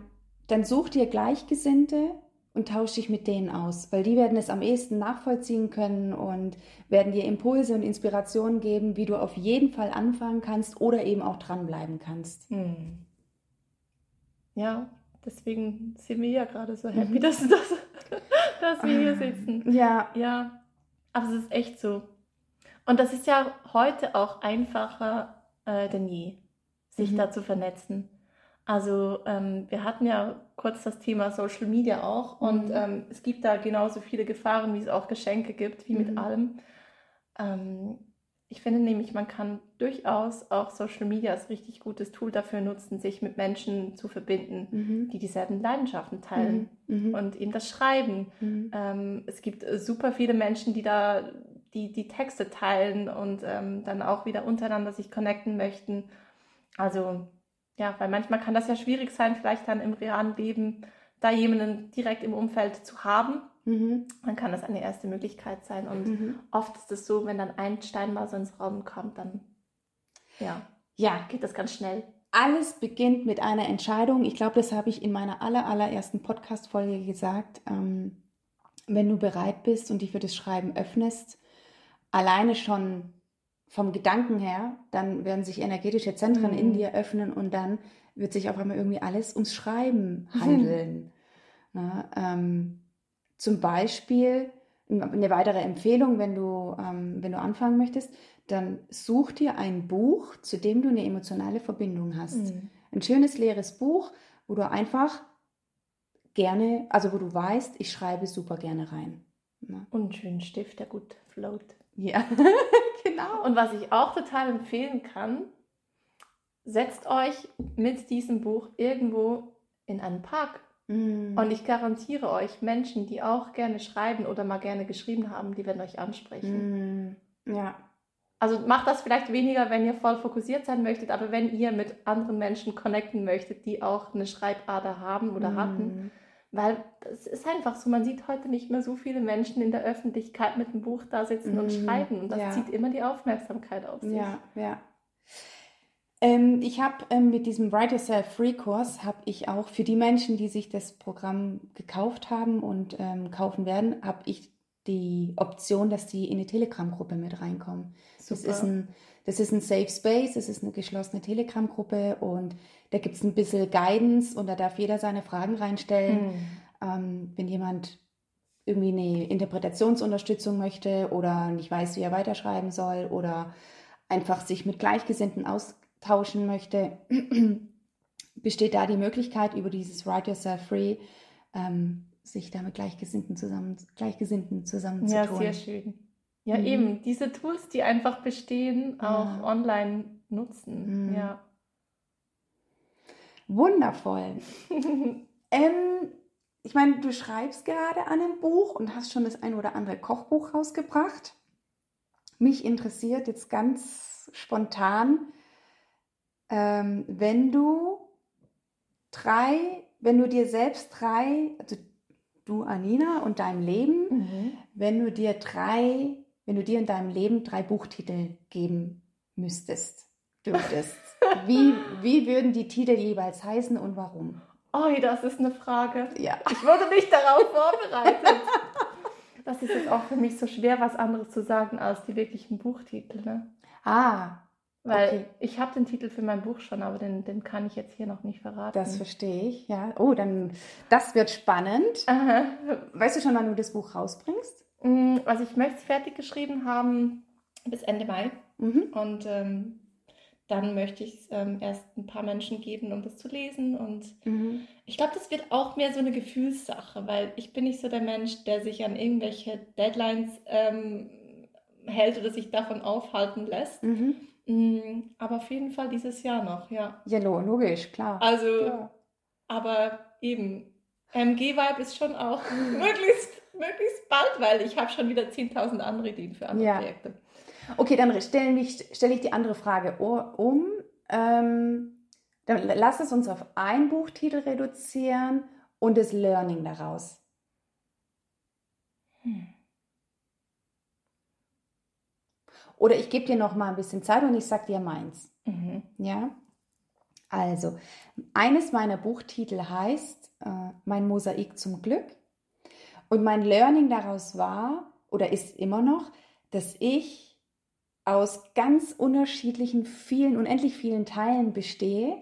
dann such dir Gleichgesinnte und tausch dich mit denen aus, weil die werden es am ehesten nachvollziehen können und werden dir Impulse und Inspirationen geben, wie du auf jeden Fall anfangen kannst oder eben auch dranbleiben kannst. Hm. Ja, deswegen sind wir ja gerade so happy, mhm. dass, dass, dass wir hier sitzen. Ja. Ja, aber es ist echt so. Und das ist ja heute auch einfacher äh, denn je, sich mhm. da zu vernetzen. Also ähm, wir hatten ja kurz das Thema Social Media auch und mhm. ähm, es gibt da genauso viele Gefahren, wie es auch Geschenke gibt, wie mit mhm. allem. Ähm, ich finde nämlich, man kann durchaus auch Social Media als richtig gutes Tool dafür nutzen, sich mit Menschen zu verbinden, mhm. die dieselben Leidenschaften teilen mhm. mhm. und eben das Schreiben. Mhm. Ähm, es gibt äh, super viele Menschen, die da die, die Texte teilen und ähm, dann auch wieder untereinander sich connecten möchten. Also ja, weil manchmal kann das ja schwierig sein, vielleicht dann im realen Leben da jemanden direkt im Umfeld zu haben, Mhm. Dann kann das eine erste Möglichkeit sein. Und mhm. oft ist es so, wenn dann ein Stein mal so ins Raum kommt, dann ja, ja. geht das ganz schnell. Alles beginnt mit einer Entscheidung. Ich glaube, das habe ich in meiner aller, allerersten Podcast-Folge gesagt. Ähm, wenn du bereit bist und dich für das Schreiben öffnest, alleine schon vom Gedanken her, dann werden sich energetische Zentren mhm. in dir öffnen und dann wird sich auf einmal irgendwie alles ums Schreiben handeln. Na, ähm, zum Beispiel eine weitere Empfehlung, wenn du, ähm, wenn du anfangen möchtest, dann such dir ein Buch, zu dem du eine emotionale Verbindung hast. Mhm. Ein schönes leeres Buch, wo du einfach gerne, also wo du weißt, ich schreibe super gerne rein. Ne? Und einen schönen Stift, der gut float. Ja, genau. Und was ich auch total empfehlen kann, setzt euch mit diesem Buch irgendwo in einen Park Mm. Und ich garantiere euch, Menschen, die auch gerne schreiben oder mal gerne geschrieben haben, die werden euch ansprechen. Mm. Ja. Also macht das vielleicht weniger, wenn ihr voll fokussiert sein möchtet, aber wenn ihr mit anderen Menschen connecten möchtet, die auch eine Schreibader haben oder mm. hatten, weil es ist einfach so, man sieht heute nicht mehr so viele Menschen in der Öffentlichkeit mit einem Buch da sitzen und schreiben und das ja. zieht immer die Aufmerksamkeit auf sich. Ja, ja. Ähm, ich habe ähm, mit diesem Write Yourself Free Kurs habe ich auch für die Menschen, die sich das Programm gekauft haben und ähm, kaufen werden, habe ich die Option, dass die in eine Telegram-Gruppe mit reinkommen. Das ist, ein, das ist ein Safe Space, das ist eine geschlossene Telegram-Gruppe und da gibt es ein bisschen Guidance und da darf jeder seine Fragen reinstellen. Mhm. Ähm, wenn jemand irgendwie eine Interpretationsunterstützung möchte oder nicht weiß, wie er weiterschreiben soll oder einfach sich mit Gleichgesinnten austauschen möchte, besteht da die Möglichkeit, über dieses Write Yourself Free ähm, sich da mit Gleichgesinnten, zusammen, Gleichgesinnten zusammenzutun. Ja, sehr schön. Ja, mhm. eben, diese Tools, die einfach bestehen, auch ja. online nutzen. Mhm. Ja. Wundervoll. ähm, ich meine, du schreibst gerade an einem Buch und hast schon das ein oder andere Kochbuch rausgebracht. Mich interessiert jetzt ganz spontan, ähm, wenn du drei, wenn du dir selbst drei, also du Anina und deinem Leben, mhm. wenn du dir drei, wenn du dir in deinem Leben drei Buchtitel geben müsstest, dürftest, wie, wie würden die Titel jeweils heißen und warum? Oh, das ist eine Frage. Ja. Ich wurde nicht darauf vorbereitet. Das ist jetzt auch für mich so schwer, was anderes zu sagen als die wirklichen Buchtitel. Ne? Ah, weil okay. ich habe den Titel für mein Buch schon, aber den, den kann ich jetzt hier noch nicht verraten. Das verstehe ich, ja. Oh, dann, das wird spannend. Aha. Weißt du schon, wann du das Buch rausbringst? Mm, also ich möchte es fertig geschrieben haben bis Ende Mai. Mhm. Und ähm, dann möchte ich es ähm, erst ein paar Menschen geben, um das zu lesen. Und mhm. ich glaube, das wird auch mehr so eine Gefühlssache, weil ich bin nicht so der Mensch, der sich an irgendwelche Deadlines ähm, hält oder sich davon aufhalten lässt. Mhm Mm, aber auf jeden Fall dieses Jahr noch, ja. Ja, logisch, klar. Also, ja. aber eben, MG-Vibe ist schon auch möglichst, möglichst bald, weil ich habe schon wieder 10.000 andere Ideen für andere ja. Projekte. Okay, dann stelle stell ich die andere Frage um. Ähm, dann lass es uns auf einen Buchtitel reduzieren und das Learning daraus. Hm. Oder ich gebe dir noch mal ein bisschen Zeit und ich sag dir meins. Mhm. Ja. Also, eines meiner Buchtitel heißt äh, Mein Mosaik zum Glück. Und mein Learning daraus war oder ist immer noch, dass ich aus ganz unterschiedlichen, vielen, unendlich vielen Teilen bestehe,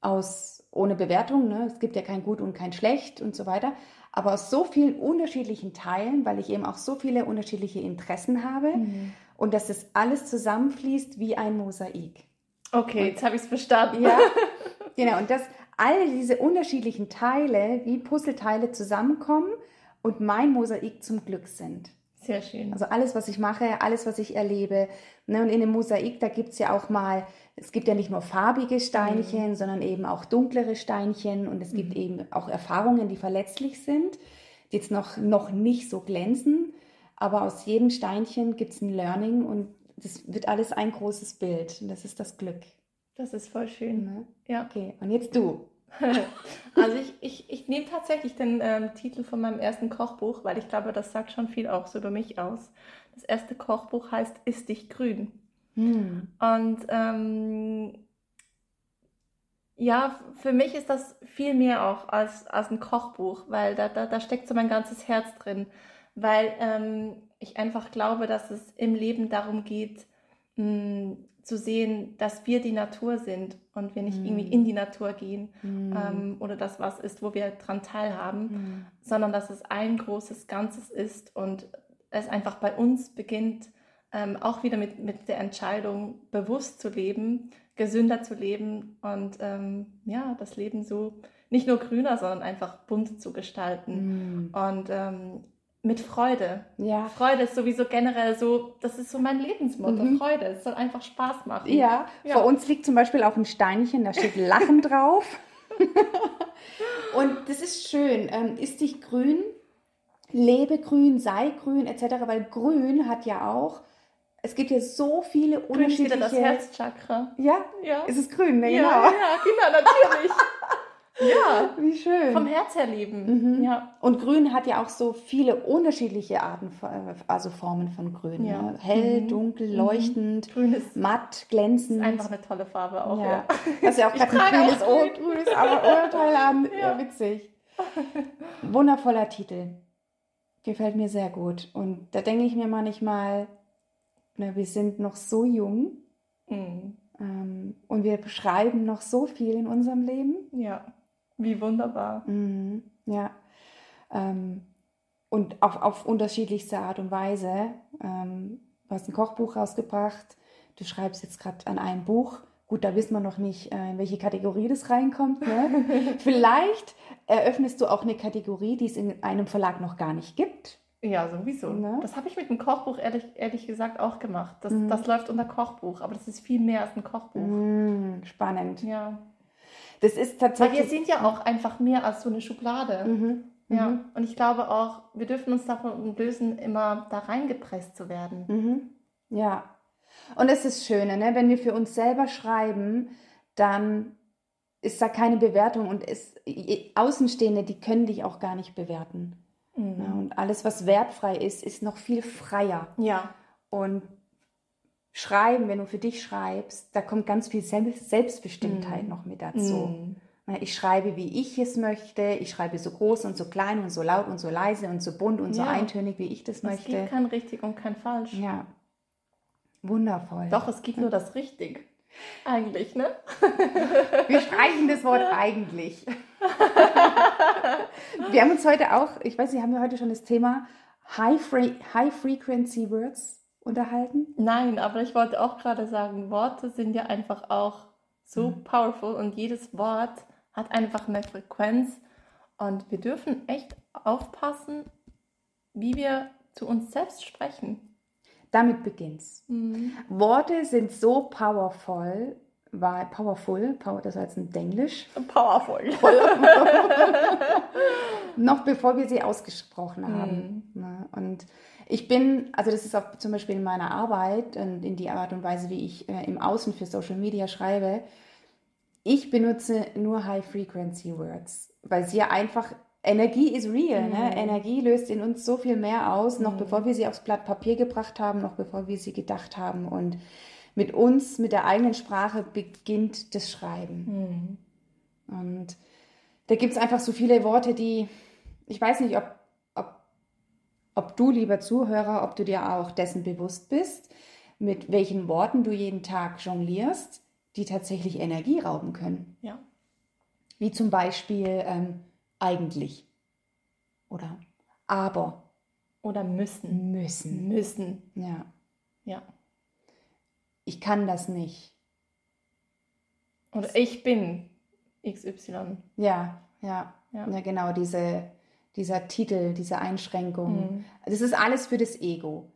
aus ohne Bewertung, ne? es gibt ja kein Gut und kein Schlecht und so weiter, aber aus so vielen unterschiedlichen Teilen, weil ich eben auch so viele unterschiedliche Interessen habe. Mhm und dass das alles zusammenfließt wie ein Mosaik. Okay, und, jetzt habe ich es verstanden. Ja, genau. Und dass all diese unterschiedlichen Teile wie Puzzleteile zusammenkommen und mein Mosaik zum Glück sind. Sehr schön. Also alles, was ich mache, alles, was ich erlebe. Ne? Und in dem Mosaik, da gibt es ja auch mal, es gibt ja nicht nur farbige Steinchen, mhm. sondern eben auch dunklere Steinchen und es mhm. gibt eben auch Erfahrungen, die verletzlich sind, die jetzt noch, noch nicht so glänzen. Aber aus jedem Steinchen gibt es ein Learning und das wird alles ein großes Bild. Und das ist das Glück. Das ist voll schön. Ne? Ja. Okay, und jetzt du. also ich, ich, ich nehme tatsächlich den ähm, Titel von meinem ersten Kochbuch, weil ich glaube, das sagt schon viel auch so über mich aus. Das erste Kochbuch heißt Ist dich grün. Hm. Und ähm, ja, für mich ist das viel mehr auch als, als ein Kochbuch, weil da, da, da steckt so mein ganzes Herz drin weil ähm, ich einfach glaube, dass es im Leben darum geht, mh, hm, zu sehen, dass wir die Natur sind und wir nicht mm. irgendwie in die Natur gehen mm. ähm, oder das was ist, wo wir dran teilhaben, mm. sondern dass es ein großes Ganzes ist und es einfach bei uns beginnt, ähm, auch wieder mit, mit der Entscheidung, bewusst zu leben, gesünder zu leben und ähm, ja, das Leben so nicht nur grüner, sondern einfach bunt zu gestalten. Und ähm, mit Freude. Ja. Freude ist sowieso generell so, das ist so mein Lebensmotto, mhm. Freude. Es soll einfach Spaß machen. Ja. ja, vor uns liegt zum Beispiel auch ein Steinchen, da steht Lachen drauf. Und das ist schön. Ähm, ist dich grün, lebe grün, sei grün, etc. Weil grün hat ja auch, es gibt ja so viele grün unterschiedliche... Grün ist wieder das Herzchakra. Ja? Ja. Ist es grün, ne? Ja, genau. ja, genau, natürlich. Ja, wie schön. Vom Herz her lieben. Mhm. Ja. Und Grün hat ja auch so viele unterschiedliche Arten, also Formen von Grün. Ja. Ne? Hell, mhm. dunkel, mhm. leuchtend, Grün ist matt, glänzend. Ist einfach eine tolle Farbe auch. Ja. ja. Das ist ja auch gerade ein grünes, grün. grünes aber Urteil an. Ja. ja, witzig. Wundervoller Titel. Gefällt mir sehr gut. Und da denke ich mir manchmal, na, wir sind noch so jung mhm. ähm, und wir beschreiben noch so viel in unserem Leben. Ja, wie wunderbar. Mhm. Ja. Ähm, und auf, auf unterschiedlichste Art und Weise. Ähm, du hast ein Kochbuch rausgebracht, du schreibst jetzt gerade an einem Buch. Gut, da wissen wir noch nicht, äh, in welche Kategorie das reinkommt. Ne? Vielleicht eröffnest du auch eine Kategorie, die es in einem Verlag noch gar nicht gibt. Ja, sowieso. Ne? Das habe ich mit dem Kochbuch ehrlich, ehrlich gesagt auch gemacht. Das, mhm. das läuft unter Kochbuch, aber das ist viel mehr als ein Kochbuch. Mhm, spannend. Ja. Das ist tatsächlich. Weil wir sind ja auch einfach mehr als so eine Schublade. Mhm. Ja. Mhm. Und ich glaube auch, wir dürfen uns davon lösen, immer da reingepresst zu werden. Mhm. Ja. Und es ist schön, ne? wenn wir für uns selber schreiben, dann ist da keine Bewertung und es, Außenstehende, die können dich auch gar nicht bewerten. Mhm. Ja, und alles, was wertfrei ist, ist noch viel freier. Ja. Und schreiben, wenn du für dich schreibst, da kommt ganz viel Selbstbestimmtheit mhm. noch mit dazu. Mhm. Ich schreibe, wie ich es möchte. Ich schreibe so groß und so klein und so laut und so leise und so bunt und ja. so eintönig, wie ich das möchte. Es gibt kein richtig und kein falsch. Ja. Wundervoll. Doch, es gibt nur das richtig. Eigentlich, ne? Wir streichen das Wort eigentlich. wir haben uns heute auch, ich weiß nicht, haben wir heute schon das Thema High, Fre High Frequency Words unterhalten? Nein, aber ich wollte auch gerade sagen, Worte sind ja einfach auch so mhm. powerful und jedes Wort hat einfach eine Frequenz und wir dürfen echt aufpassen, wie wir zu uns selbst sprechen. Damit beginnt's. Mhm. Worte sind so powerful, war powerful, power, das war jetzt ein Englisch. Powerful. Noch bevor wir sie ausgesprochen haben. Mhm. Ne? Und ich bin, also das ist auch zum Beispiel in meiner Arbeit und in die Art und Weise, wie ich äh, im Außen für Social Media schreibe, ich benutze nur High-Frequency-Words, weil sie ja einfach Energie ist real. Ne? Mhm. Ne? Energie löst in uns so viel mehr aus, noch mhm. bevor wir sie aufs Blatt Papier gebracht haben, noch bevor wir sie gedacht haben. Und mit uns, mit der eigenen Sprache beginnt das Schreiben. Mhm. Und da gibt es einfach so viele Worte, die, ich weiß nicht, ob, ob du, lieber Zuhörer, ob du dir auch dessen bewusst bist, mit welchen Worten du jeden Tag jonglierst, die tatsächlich Energie rauben können. Ja. Wie zum Beispiel ähm, eigentlich. Oder aber. Oder müssen. Müssen. Müssen. Ja. Ja. Ich kann das nicht. Oder ich bin XY. Ja, ja. Ja, ja genau, diese, dieser Titel, diese Einschränkung. Mhm. Das ist alles für das Ego.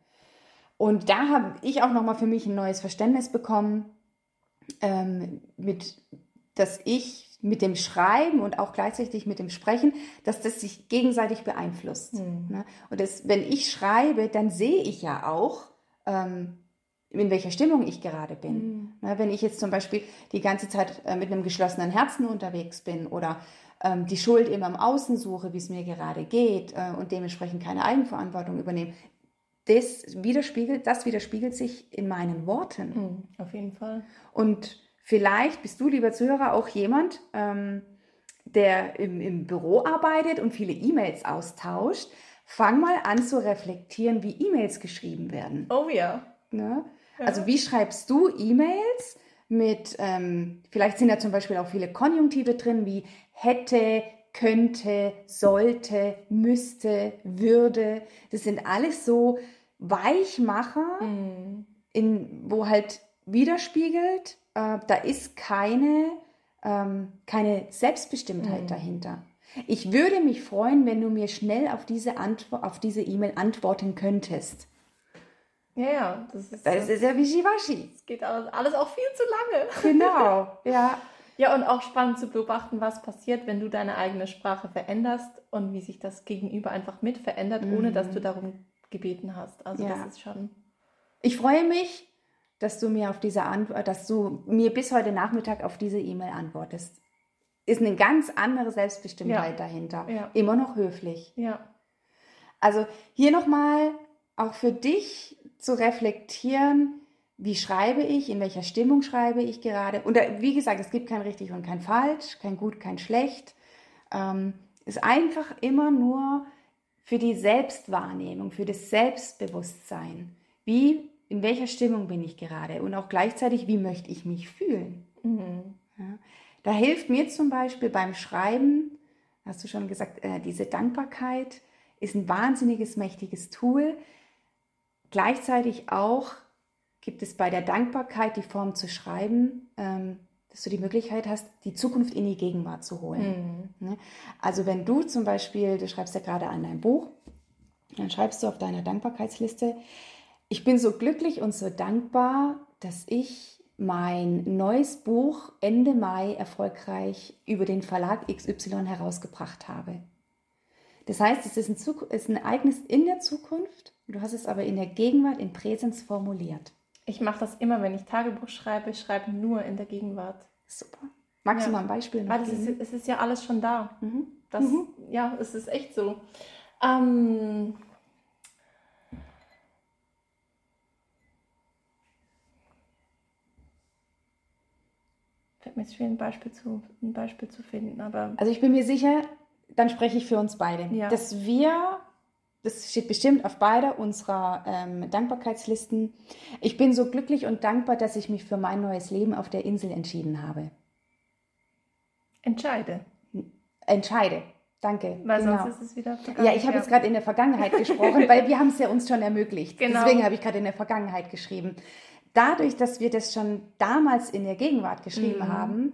Und da habe ich auch nochmal für mich ein neues Verständnis bekommen, ähm, mit, dass ich mit dem Schreiben und auch gleichzeitig mit dem Sprechen, dass das sich gegenseitig beeinflusst. Mhm. Ne? Und das, wenn ich schreibe, dann sehe ich ja auch, ähm, in welcher Stimmung ich gerade bin. Mhm. Ne? Wenn ich jetzt zum Beispiel die ganze Zeit äh, mit einem geschlossenen Herzen unterwegs bin oder ähm, die Schuld immer im Außen suche, wie es mir gerade geht äh, und dementsprechend keine Eigenverantwortung übernehme, das widerspiegelt, das widerspiegelt sich in meinen Worten. Mhm, auf jeden Fall. Und Vielleicht bist du, lieber Zuhörer, auch jemand, ähm, der im, im Büro arbeitet und viele E-Mails austauscht. Fang mal an zu reflektieren, wie E-Mails geschrieben werden. Oh ja. Ne? ja. Also wie schreibst du E-Mails mit, ähm, vielleicht sind da zum Beispiel auch viele Konjunktive drin, wie hätte, könnte, sollte, müsste, würde. Das sind alles so Weichmacher, mm. in, wo halt widerspiegelt, äh, da ist keine, ähm, keine Selbstbestimmtheit mhm. dahinter. Ich würde mich freuen, wenn du mir schnell auf diese Antwort, auf diese E-Mail antworten könntest. Ja, ja, das ist, das ist ja wischiwaschi. Es geht alles auch viel zu lange. Genau, ja. Ja, und auch spannend zu beobachten, was passiert, wenn du deine eigene Sprache veränderst und wie sich das Gegenüber einfach mit verändert, mhm. ohne dass du darum gebeten hast. Also ja. das ist schon. Ich freue mich, dass du mir auf diese Antwort, dass du mir bis heute Nachmittag auf diese E-Mail antwortest. Ist eine ganz andere Selbstbestimmtheit ja. dahinter. Ja. Immer noch höflich. Ja. Also hier nochmal auch für dich zu reflektieren, wie schreibe ich, in welcher Stimmung schreibe ich gerade. Und da, wie gesagt, es gibt kein richtig und kein falsch, kein gut, kein schlecht. Ähm, ist einfach immer nur für die Selbstwahrnehmung, für das Selbstbewusstsein. Wie, in welcher Stimmung bin ich gerade? Und auch gleichzeitig, wie möchte ich mich fühlen? Mhm. Ja. Da hilft mir zum Beispiel beim Schreiben, hast du schon gesagt, äh, diese Dankbarkeit ist ein wahnsinniges, mächtiges Tool. Gleichzeitig auch gibt es bei der Dankbarkeit die Form zu schreiben, ähm, dass du die Möglichkeit hast, die Zukunft in die Gegenwart zu holen. Mhm. Ne? Also wenn du zum Beispiel, du schreibst ja gerade an dein Buch, dann schreibst du auf deiner Dankbarkeitsliste, ich bin so glücklich und so dankbar, dass ich mein neues Buch Ende Mai erfolgreich über den Verlag XY herausgebracht habe. Das heißt, es ist ein, ist ein Ereignis in der Zukunft, du hast es aber in der Gegenwart, in Präsenz formuliert. Ich mache das immer, wenn ich Tagebuch schreibe. Ich schreibe nur in der Gegenwart. Super. Magst ja. du mal ein Beispiel noch Weil es ist, es ist ja alles schon da. Mhm. Das, mhm. Ja, es ist echt so. Ähm, fällt mir jetzt schwer, ein Beispiel zu, ein Beispiel zu finden. Aber also ich bin mir sicher, dann spreche ich für uns beide, ja. dass wir das steht bestimmt auf beider unserer ähm, Dankbarkeitslisten. Ich bin so glücklich und dankbar, dass ich mich für mein neues Leben auf der Insel entschieden habe. Entscheide. Entscheide. Danke. Weil genau. sonst ist es wieder Ja, ich habe jetzt gerade in der Vergangenheit gesprochen, weil wir haben es ja uns schon ermöglicht. Genau. Deswegen habe ich gerade in der Vergangenheit geschrieben. Dadurch, dass wir das schon damals in der Gegenwart geschrieben mhm. haben,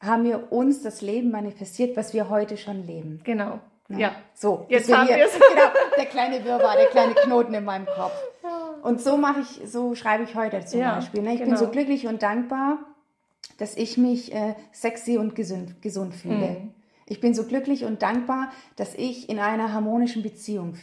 haben wir uns das Leben manifestiert, was wir heute schon leben. Genau. Ja. So, jetzt haben wir es. Genau, der kleine Wirrwarr, der kleine Knoten in meinem Kopf. Und so mache ich, so schreibe ich heute zum ja, Beispiel. Ne? Ich genau. bin so glücklich und dankbar, dass ich mich äh, sexy und gesund, gesund fühle. Mhm. Ich bin so glücklich und dankbar, dass ich in einer harmonischen Beziehung,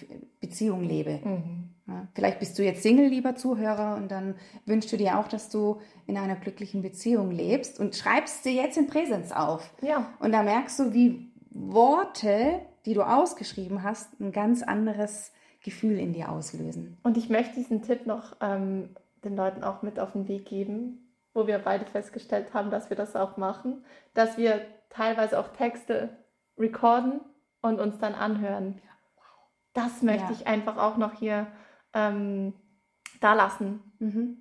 Beziehung lebe. Mhm. Ja, vielleicht bist du jetzt Single, lieber Zuhörer, und dann wünschst du dir auch, dass du in einer glücklichen Beziehung lebst und schreibst sie jetzt in Präsenz auf. Ja. Und da merkst du, wie Worte die du ausgeschrieben hast, ein ganz anderes Gefühl in dir auslösen. Und ich möchte diesen Tipp noch ähm, den Leuten auch mit auf den Weg geben, wo wir beide festgestellt haben, dass wir das auch machen, dass wir teilweise auch Texte recorden und uns dann anhören. Das möchte ja. ich einfach auch noch hier ähm, da lassen. Mhm.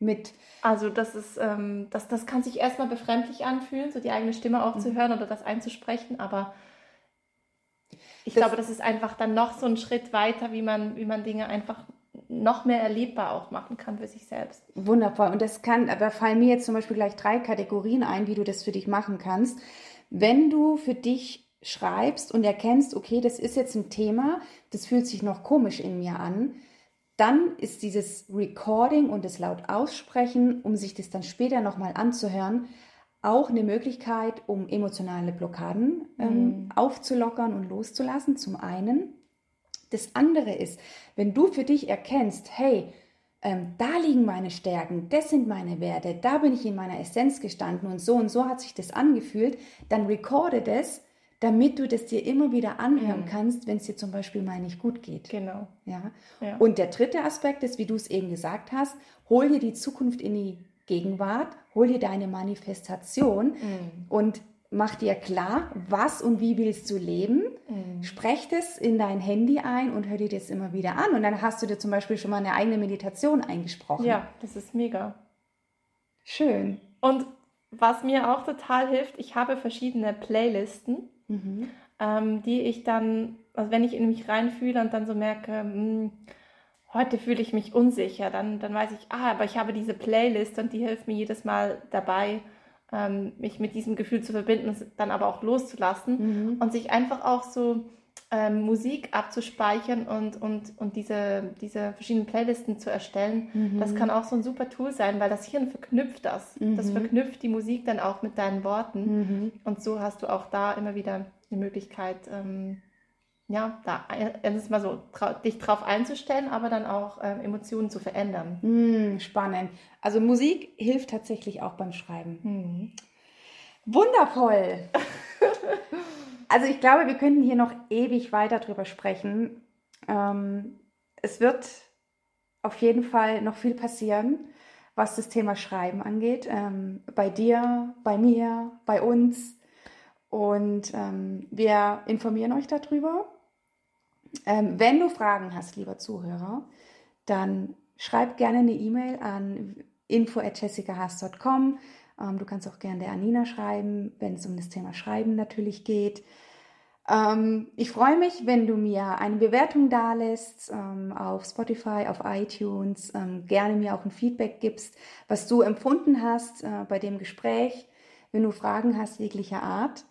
Mit. Also das ist, ähm, das, das kann sich erstmal befremdlich anfühlen, so die eigene Stimme auch mhm. zu hören oder das einzusprechen, aber ich das, glaube, das ist einfach dann noch so ein Schritt weiter, wie man, wie man Dinge einfach noch mehr erlebbar auch machen kann für sich selbst. Wundervoll. Und das kann, aber fallen mir jetzt zum Beispiel gleich drei Kategorien ein, wie du das für dich machen kannst. Wenn du für dich schreibst und erkennst, okay, das ist jetzt ein Thema, das fühlt sich noch komisch in mir an, dann ist dieses Recording und das laut aussprechen, um sich das dann später nochmal anzuhören, auch eine Möglichkeit, um emotionale Blockaden ähm, mhm. aufzulockern und loszulassen, zum einen. Das andere ist, wenn du für dich erkennst, hey, ähm, da liegen meine Stärken, das sind meine Werte, da bin ich in meiner Essenz gestanden und so und so hat sich das angefühlt, dann recorde das, damit du das dir immer wieder anhören mhm. kannst, wenn es dir zum Beispiel mal nicht gut geht. Genau. Ja? ja. Und der dritte Aspekt ist, wie du es eben gesagt hast, hol dir die Zukunft in die Gegenwart, hol dir deine Manifestation mhm. und mach dir klar, was und wie willst du leben. Mhm. Sprech das in dein Handy ein und hör dir das immer wieder an. Und dann hast du dir zum Beispiel schon mal eine eigene Meditation eingesprochen. Ja, das ist mega. Schön. Und was mir auch total hilft, ich habe verschiedene Playlisten, mhm. ähm, die ich dann, also wenn ich in mich reinfühle und dann so merke, mh, hm, heute fühle ich mich unsicher, dann, dann weiß ich, ah, aber ich habe diese Playlist und die hilft mir jedes Mal dabei, ähm, mich mit diesem Gefühl zu verbinden und dann aber auch loszulassen mhm. und sich einfach auch so ähm, Musik abzuspeichern und, und, und diese, diese verschiedenen Playlisten zu erstellen. Mhm. Das kann auch so ein super Tool sein, weil das Hirn verknüpft das. Mhm. Das verknüpft die Musik dann auch mit deinen Worten. Mhm. Und so hast du auch da immer wieder eine Möglichkeit, ähm, ja, da erstens mal so dich drauf einzustellen, aber dann auch äh, Emotionen zu verändern. Mm, spannend. Also Musik hilft tatsächlich auch beim Schreiben. Mhm. Wundervoll. also ich glaube, wir könnten hier noch ewig weiter drüber sprechen. Ähm, es wird auf jeden Fall noch viel passieren, was das Thema Schreiben angeht. Ähm, bei dir, bei mir, bei uns. Und ähm, wir informieren euch darüber. Ähm, wenn du Fragen hast, lieber Zuhörer, dann schreib gerne eine E-Mail an info.jessicahast.com. Ähm, du kannst auch gerne der Anina schreiben, wenn es um das Thema Schreiben natürlich geht. Ähm, ich freue mich, wenn du mir eine Bewertung dalässt ähm, auf Spotify, auf iTunes, ähm, gerne mir auch ein Feedback gibst, was du empfunden hast äh, bei dem Gespräch, wenn du Fragen hast jeglicher Art.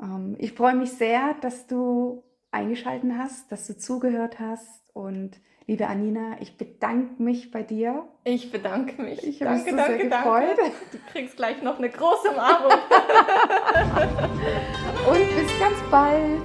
Ähm, ich freue mich sehr, dass du eingeschaltet hast, dass du zugehört hast und Liebe Anina, ich bedanke mich bei dir. Ich bedanke mich. Ich habe mich so danke, sehr gefreut. Danke. Du kriegst gleich noch eine große Umarmung. Und bis ganz bald.